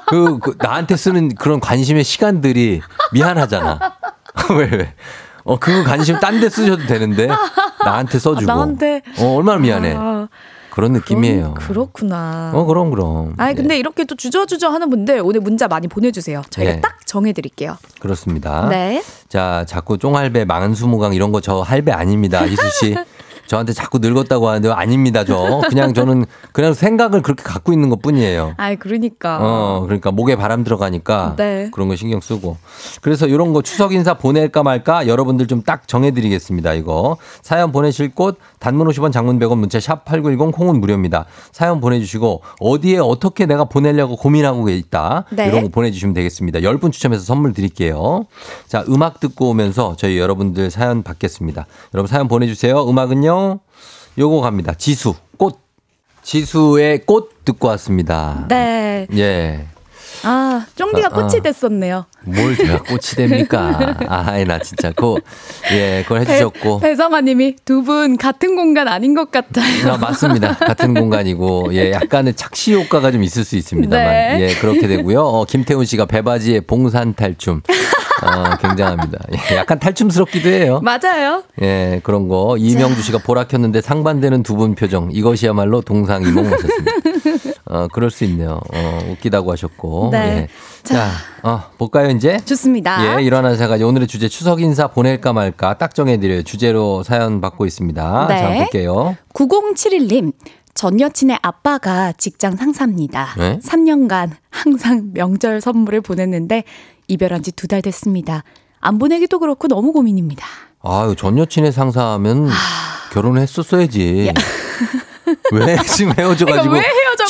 그, 그 나한테 쓰는 그런 관심의 시간들이 미안하잖아. 왜 왜? 어 그거 관심 딴 데 쓰셔도 되는데 나한테 써주고. 아, 나한테 어 얼마나 미안해. 아, 그런 느낌이에요. 그렇구나. 어 그럼 그럼. 아니 근데 이렇게 또 주저주저 하는 분들 오늘 문자 많이 보내주세요. 저희가 네. 딱 정해드릴게요. 그렇습니다. 네. 자, 자꾸 쫑할배, 망한 수무강 이런 거 저 할배 아닙니다. 희수 씨. 저한테 자꾸 늙었다고 하는데 아닙니다, 저. 그냥 저는 그냥 생각을 그렇게 갖고 있는 것 뿐이에요. 아이 그러니까. 어, 그러니까 목에 바람 들어가니까 네. 그런 거 신경 쓰고. 그래서 이런 거 추석 인사 보낼까 말까 여러분들 좀 딱 정해드리겠습니다. 이거 사연 보내실 곳 단문 50원, 장문 100원, 문자 샵 #8910 콩은 무료입니다. 사연 보내주시고 어디에 어떻게 내가 보내려고 고민하고 있다 네. 이런 거 보내주시면 되겠습니다. 10분 추첨해서 선물 드릴게요. 자, 음악 듣고 오면서 저희 여러분들 사연 받겠습니다. 여러분 사연 보내주세요. 음악은요. 요거 갑니다. 지수 꽃. 지수의 꽃 듣고 왔습니다. 네. 예. 아 쫑디가 아, 꽃이 아. 됐었네요. 뭘 제가 꽃이 됩니까? 아이, 나 진짜. 그, 예, 그걸 해주셨고. 배성아 님이 두 분 같은 공간 아닌 것 같아요. 아, 맞습니다. 같은 공간이고, 예, 약간의 착시 효과가 좀 있을 수 있습니다만, 네. 예, 그렇게 되고요. 어, 김태훈 씨가 배바지에 봉산 탈춤. 어, 굉장합니다. 예, 약간 탈춤스럽기도 해요. 맞아요. 예, 그런 거. 이명주 씨가 보라 켰는데 상반되는 두 분 표정. 이것이야말로 동상이몽 하셨습니다. 어, 그럴 수 있네요. 어, 웃기다고 하셨고. 네. 예. 자, 어, 볼까요, 이제? 좋습니다. 예, 일어난 사가 오늘의 주제 추석 인사 보낼까 말까 딱 정해드려요. 주제로 사연 받고 있습니다. 네. 자, 볼게요. 9071님. 전 여친의 아빠가 직장 상사입니다. 네? 3년간 항상 명절 선물을 보냈는데 이별한 지 두 달 됐습니다. 안 보내기도 그렇고 너무 고민입니다. 아유, 전 여친의 상사하면 결혼했었어야지. 왜 지금 헤어져가지고 왜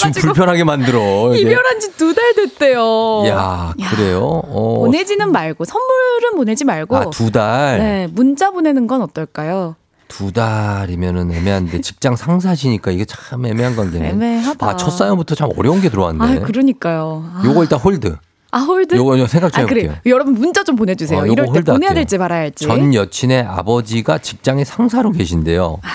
헤어져가지고 불편하게 만들어. 이게. 이별한 지 두 달 됐대요. 야, 그래요? 어. 보내지는 말고 선물은 보내지 말고 아, 두 달. 네, 문자 보내는 건 어떨까요? 두 달이면은 애매한데 직장 상사시니까 이게 참 애매한 관계네. 애매하다. 아, 첫 사연부터 참 어려운 게 들어왔네. 아, 그러니까요. 아, 요거 일단 hold. 아, hold? 요거 생각 좀 아, 해볼게요. 그래. 여러분 문자 좀 보내주세요. 어, 이럴 때 보내야 할게요. 될지 말아야 할지. 전 여친의 아버지가 직장의 상사로 계신데요. 아.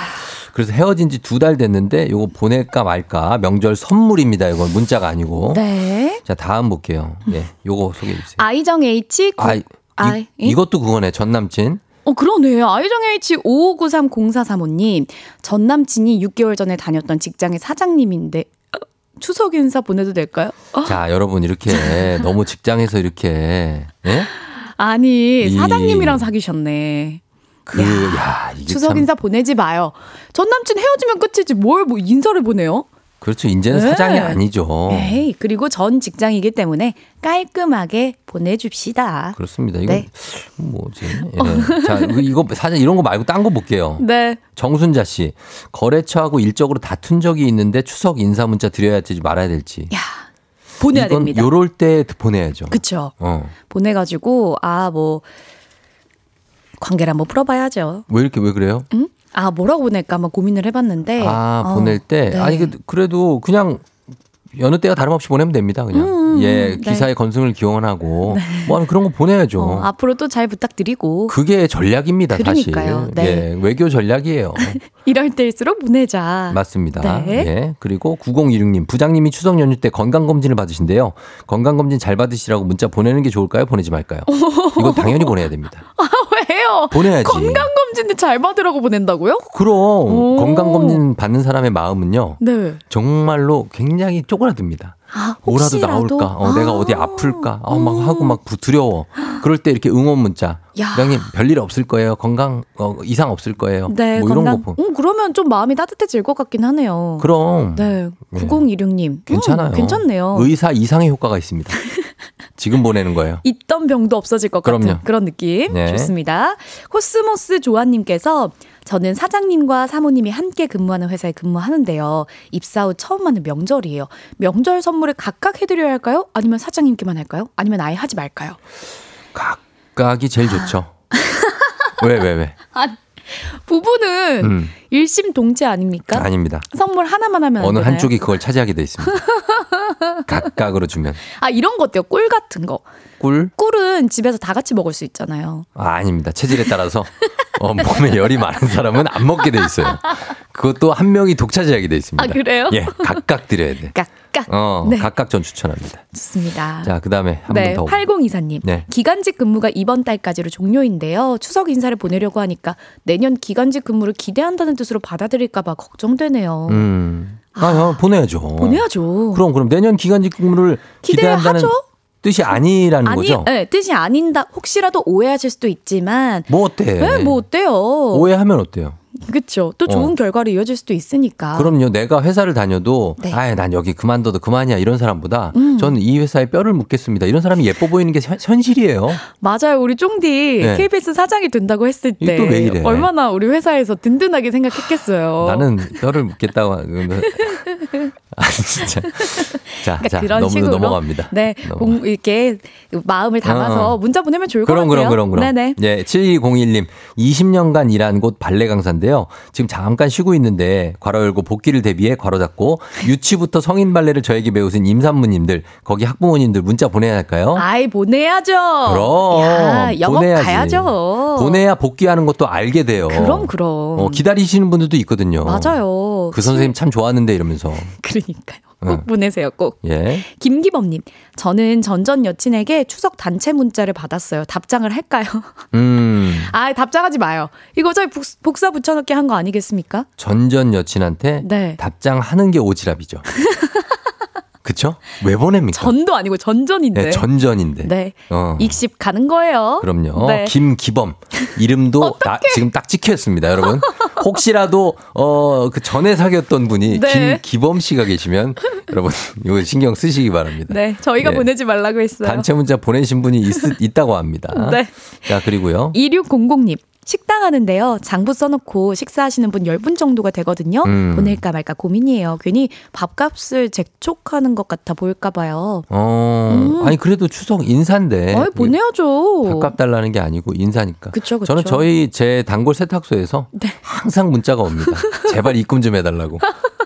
그래서 헤어진 지 두 달 됐는데 요거 보낼까 말까 명절 선물입니다. 이건 문자가 아니고. 네. 자 다음 볼게요. 예, 요거 소개해 주세요. 아이정 H 구, 아, 이, 아이, 이것도 그거네. 전 남친. 어, 그러네. 아이정 H 55930435님. 전 남친이 6개월 전에 다녔던 직장의 사장님인데 어, 추석 인사 보내도 될까요? 어? 자 여러분 이렇게 너무 직장에서 이렇게 예? 아니, 이- 사장님이랑 사귀셨네. 그 야, 이게 추석 참 인사 보내지 마요. 전 남친 헤어지면 끝이지 뭘 뭐 인사를 보내요? 그렇죠. 이제는 네. 사장이 아니죠. 에이, 그리고 전 직장이기 때문에 깔끔하게 보내줍시다. 그렇습니다. 이거 네. 뭐지? 예. 자 이거- 사실 이런 거 말고 딴 거 볼게요. 네. 정순자 씨 거래처하고 일적으로 다툰 적이 있는데 추석 인사 문자 드려야 될지 말아야 될지. 야, 보내야 이건 됩니다. 요럴 때 보내야죠. 그쵸. 어. 보내가지고, 아, 뭐, 관계를 한번 풀어봐야죠. 왜 이렇게 왜 그래요? 응? 아, 뭐라고 보낼까 한번 고민을 해봤는데. 아 어, 보낼 때 네. 아니 그- 그래도 그냥 여느 때와 다름없이 보내면 됩니다. 그냥 음, 예 네. 기사의 건승을 기원하고 뭐 하는 그런 거 보내야죠. 어, 앞으로 또 잘 부탁드리고. 그게 전략입니다, 그러니까요. 사실. 네. 예, 외교 전략이에요. 이럴 때일수록 보내자. 맞습니다. 네. 예. 그리고 9016님, 부장님이 추석 연휴 때 건강 검진을 받으신대요. 건강 검진 잘 받으시라고 문자 보내는 게 좋을까요? 보내지 말까요? 이건 당연히 보내야 됩니다. 아, 왜 요? 보내야지. 건강검진을 잘 받으라고 보낸다고요? 그럼 오. 건강검진 받는 사람의 마음은요. 네. 정말로 굉장히 쪼그라듭니다. 아, 뭐라도? 나올까? 어, 내가 아. 어디 아플까? 어, 막 하고 막 부- 두려워. 그럴 때 이렇게 응원 문자. 야. 부장님 별일 없을 거예요. 건강 어, 이상 없을 거예요. 네, 뭐 건강. 이런 거 보. 음, 그러면 좀 마음이 따뜻해질 것 같긴 하네요. 그럼 네, 네. 9016님. 괜찮아요. 괜찮네요. 의사 이상의 효과가 있습니다. 지금 보내는 거예요. 있던 병도 없어질 것 같은 그럼요. 그런 느낌. 네. 좋습니다. 코스모스 조아님께서 저는 사장님과 사모님이 함께 근무하는 회사에 근무하는데요. 입사 후 처음 맞는 명절이에요. 명절 선물을 각각 해드려야 할까요? 아니면 사장님께만 할까요? 아니면 아예 하지 말까요? 각각이 제일 좋죠. 왜, 왜, 왜? 아, 부부는 음, 일심동체 아닙니까? 아닙니다. 선물 하나만 하면 안 어느? 한쪽이 그걸 차지하게 돼 있습니다. 각각으로 주면. 아 이런 거 어때요? 꿀 같은 거. 꿀? 꿀은 집에서 다 같이 먹을 수 있잖아요. 아, 아닙니다. 체질에 따라서 어, 몸에 열이 많은 사람은 안 먹게 돼 있어요. 그것도 한 명이 독차지하게 돼 있습니다. 아, 그래요? 예, 각각 드려야 돼. 각 각. 어, 네. 각각 전 추천합니다. 좋습니다. 자, 그 다음에 한번 네, 더. 8024님. 네. 기간직 근무가 이번 달까지로 종료인데요. 추석 인사를 보내려고 하니까 내년 기간직 근무를 기대한다는 뜻으로 받아들일까봐 걱정되네요. 음. 아, 어, 보내야죠. 보내야죠. 그럼, 그럼 내년 기간직 근무를 기대한다는 기대하죠? 뜻이 아니라는 아니, 거죠? 네, 뜻이 아닌다. 혹시라도 오해하실 수도 있지만, 뭐 어때? 네, 뭐 어때요? 오해하면 어때요? 그렇죠. 또 좋은 어. 결과로 이어질 수도 있으니까. 그럼요. 내가 회사를 다녀도 네. 아예 난 여기 그만둬도 그만이야 이런 사람보다 음. 저는 이 회사에 뼈를 묻겠습니다. 이런 사람이 예뻐 보이는 게 현- 현실이에요. 맞아요. 우리 쫑디 네. KBS 사장이 된다고 했을 때 또 왜 이래? 얼마나 우리 회사에서 든든하게 생각했겠어요. 나는 뼈를 묻겠다고 그러면 아 진짜. 자, 그러니까 자 그런 너무 식으로 넘어갑니다. 네, 넘어가. 공- 이렇게 마음을 담아서 어. 문자 보내면 좋을 그럼 것 같아요. 그럼 그럼 그럼. 네네. 예, 7201님 20년간 일한 곳 발레 강사인데 요. 지금 잠깐 쉬고 있는데 괄호 열고 복귀를 대비해 괄호 닫고 유치부터 성인 발레를 저에게 배우신 임산부님들 거기 학부모님들 문자 보내야 할까요? 아이 보내야죠. 그럼 야, 영업 보내야지. 가야죠. 보내야 복귀하는 것도 알게 돼요. 그럼 그럼. 어, 기다리시는 분들도 있거든요. 맞아요. 그 선생님 참 좋았는데 이러면서. 그러니까요. 꼭 응. 보내세요. 꼭. 예. 김기범님, 저는 전전 여친에게 추석 단체 문자를 받았어요. 답장을 할까요? 음. 아, 답장하지 마요. 이거 저희 복- 복사 붙여넣기 한 거 아니겠습니까? 전전 여친한테 네. 답장하는 게 오지랖이죠. 그쵸? 왜 보냅니까? 전도 아니고 전전인데. 네, 전전인데. 네. 어. 익십 가는 거예요. 그럼요. 네. 김기범 이름도 나, 지금 딱 찍혀 있습니다, 여러분. 혹시라도 어 그 전에 사귀었던 분이 네. 김기범 씨가 계시면 여러분 이거 신경 쓰시기 바랍니다. 네, 저희가 네. 보내지 말라고 했어요. 단체 문자 보내신 분이 있, 있다고 합니다. 네. 자 그리고요. 2600님, 식당 하는데요. 장부 써놓고 식사하시는 분 10분 정도가 되거든요. 음. 보낼까 말까 고민이에요. 괜히 밥값을 재촉하는 것 같아 보일까 봐요. 어, 음. 아니 그래도 추석 인사인데. 어이, 보내야죠. 밥값 달라는 게 아니고 인사니까. 그쵸, 그쵸. 저는 저희 제 단골 세탁소에서 네. 항상 문자가 옵니다. 제발 입금 좀 해달라고.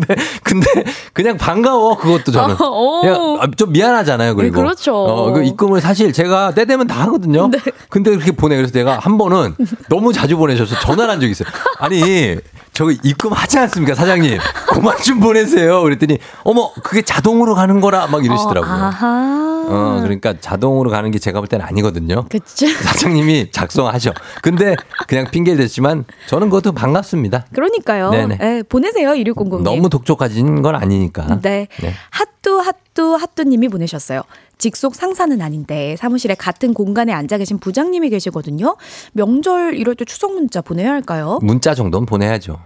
근데, 근데 그냥 반가워 그것도 저는. 어, 그냥 아, 좀 미안하잖아요. 그리고. 네, 그렇죠. 어, 그 입금을 사실 제가 때 되면 다 하거든요. 네. 근데 그렇게 보내. 그래서 내가 한 번은 너무 자주 보내셔서 전화를 한 적이 있어요. 아니 저거 입금하지 않습니까 사장님? 그만 좀 보내세요. 그랬더니 어머 그게 자동으로 가는 거라 막 이러시더라고요. 어. 어, 그러니까 자동으로 가는 게 제가 볼 때는 아니거든요. 그쵸. 사장님이 작성하셔. 근데 그냥 핑계를 댔지만 저는 그것도 반갑습니다. 그러니까요. 네네. 예, 보내세요. 1600님. 너무 독촉하진 건 아니니까. 네. 네. 핫뚜 핫뚜 핫뚜님이 보내셨어요. 직속 상사는 아닌데 사무실에 같은 공간에 앉아 계신 부장님이 계시거든요. 명절 이럴 때 추석 문자 보내야 할까요? 문자 정도는 보내야죠.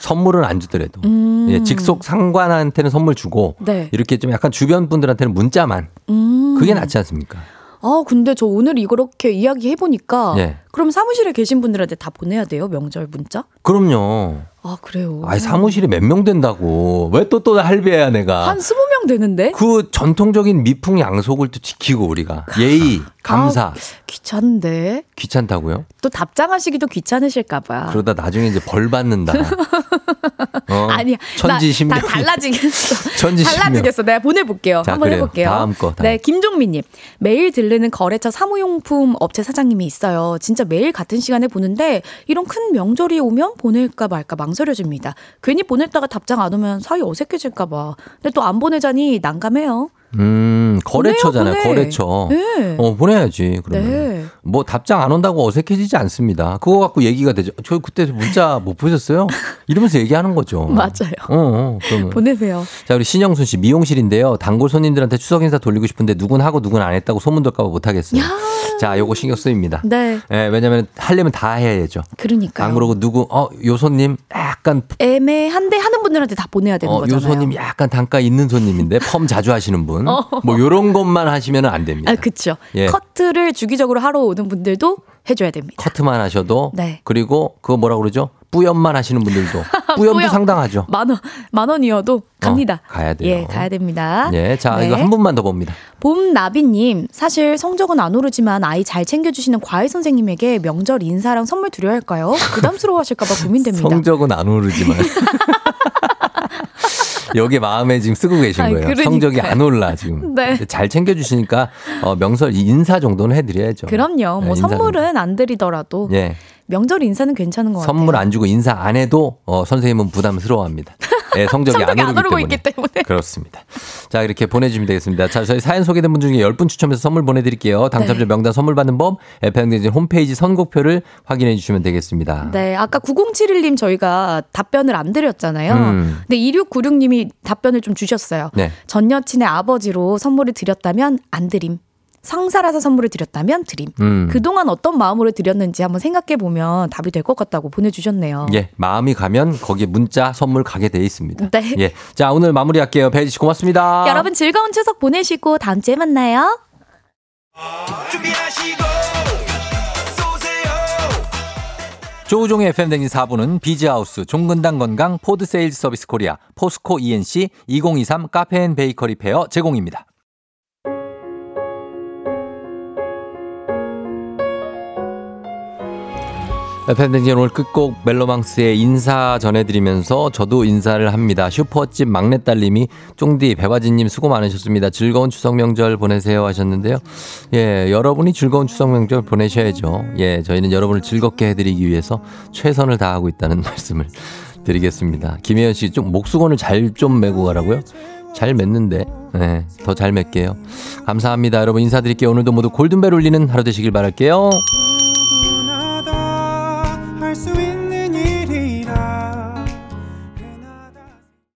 선물은 안 주더라도. 음. 예, 직속 상관한테는 선물 주고 네. 이렇게 좀 약간 주변 분들한테는 문자만 음. 그게 낫지 않습니까? 아, 근데 저 오늘 이렇게 이야기 해 보니까 예. 그럼 사무실에 계신 분들한테 다 보내야 돼요? 명절 문자? 그럼요. 아, 그래요. 아니 사무실에 몇명 된다고 왜 또 또 할배야 내가. 한 20명 되는데? 그 전통적인 미풍 양속을 또 지키고 우리가 예의 감사 아, 귀찮은데. 귀찮다고요? 또 답장하시기도 귀찮으실까 봐. 그러다 나중에 이제 벌 받는다. 어, 아니야. 다 달라지겠어. 천지신명. 달라지겠어. 내가 보내볼게요. 자, 한번 그래요. 해볼게요. 다음 거, 다음. 네, 김종민님. 매일 들르는 거래처 사무용품 업체 사장님이 있어요. 진짜 매일 같은 시간에 보는데 이런 큰 명절이 오면 보낼까 말까 망설여 집니다. 괜히 보냈다가 답장 안 오면 사이 어색해질까봐. 근데 또 안 보내자니 난감해요. 음 거래처잖아요. 보내요, 보내. 거래처. 네. 어 보내야지. 그러면 네. 뭐 답장 안 온다고 어색해지지 않습니다. 그거 갖고 얘기가 되죠. 저 그때 문자 못 보셨어요? 이러면서 얘기하는 거죠. 맞아요. 어, 어 그러면. 보내세요. 자, 우리 신영순 씨 미용실인데요. 단골 손님들한테 추석 인사 돌리고 싶은데 누군 하고 누군 안 했다고 소문 돌까 봐 못 하겠어요. 자, 요거 신경 쓰입니다. 네. 예, 왜냐면 하려면 다 해야죠. 그러니까요. 안 그러고 누구 어, 요 손님 약간 애매한데 하는 분들한테 다 보내야 되는 어, 요 거잖아요. 손님 약간 단가 있는 손님인데 펌 자주 하시는 분. 어. 뭐 요런 것만 하시면 안 됩니다. 아, 그쵸. 예. 커트를 주기적으로 하러 오는 분들도 해줘야 됩니다. 커트만 하셔도 네. 그리고 그거 뭐라 그러죠? 뿌염만 하시는 분들도 뿌염도 뿌염. 상당하죠. 만 원, 만 원이어도 갑니다. 어, 가야 돼요. 예, 가야 됩니다. 예, 자 네. 이거 한 분만 더 봅니다. 봄나비님, 사실 성적은 안 오르지만 아이 잘 챙겨주시는 과외 선생님에게 명절 인사랑 선물 드려야 할까요? 부담스러워하실까봐 고민됩니다. 성적은 안 오르지만 여기 마음에 지금 쓰고 계신 거예요. 그러니까요. 성적이 안 올라 지금. 네. 잘 챙겨주시니까 어, 명설 인사 정도는 해드려야죠. 그럼요. 뭐 네, 인사 선물은 안 드리더라도 예, 명절 인사는 괜찮은 것 선물 같아요. 안 주고 인사 안 해도 어, 선생님은 부담스러워합니다. 예, 성적이, 성적이 안안 오르기 오르고 때문에. 있기 때문에. 그렇습니다. 자, 이렇게 보내주시면 되겠습니다. 자, 저희 사연 소개된 분 중에 10분 추첨해서 선물 보내드릴게요. 당첨자 네. 명단 선물 받는 법, FM대진 홈페이지 선곡표를 확인해 주시면 되겠습니다. 네, 아까 9071님 저희가 답변을 안 드렸잖아요. 음. 근데 2696님이 답변을 좀 주셨어요. 네. 전 여친의 아버지로 선물을 드렸다면 안 드림. 상사라서 선물을 드렸다면 드림. 음. 그동안 어떤 마음으로 드렸는지 한번 생각해 보면 답이 될 것 같다고 보내주셨네요. 예, 마음이 가면 거기에 문자 선물 가게 돼 있습니다. 네. 예. 자, 오늘 마무리할게요. 혜지 씨 고맙습니다. 여러분 즐거운 추석 보내시고 다음 주에 만나요. 조우종의 FM대행진 4부는 비즈하우스, 종근당 건강, 포드 세일즈 서비스 코리아, 포스코 E&C, 2023 카페인 베이커리 페어 제공입니다. FM댕진 오늘 끝곡 멜로망스의 인사 전해드리면서 저도 인사를 합니다. 슈퍼집 막내딸님이 쫑디 배바지님 수고 많으셨습니다. 즐거운 추석 명절 보내세요 하셨는데요. 예, 여러분이 즐거운 추석 명절 보내셔야죠. 예, 저희는 여러분을 즐겁게 해드리기 위해서 최선을 다하고 있다는 말씀을 드리겠습니다. 김혜연 씨 좀 목수건을 잘 좀 메고 가라고요? 잘 맺는데, 네, 더 잘 맺게요. 감사합니다. 여러분 인사드릴게요. 오늘도 모두 골든벨 울리는 하루 되시길 바랄게요.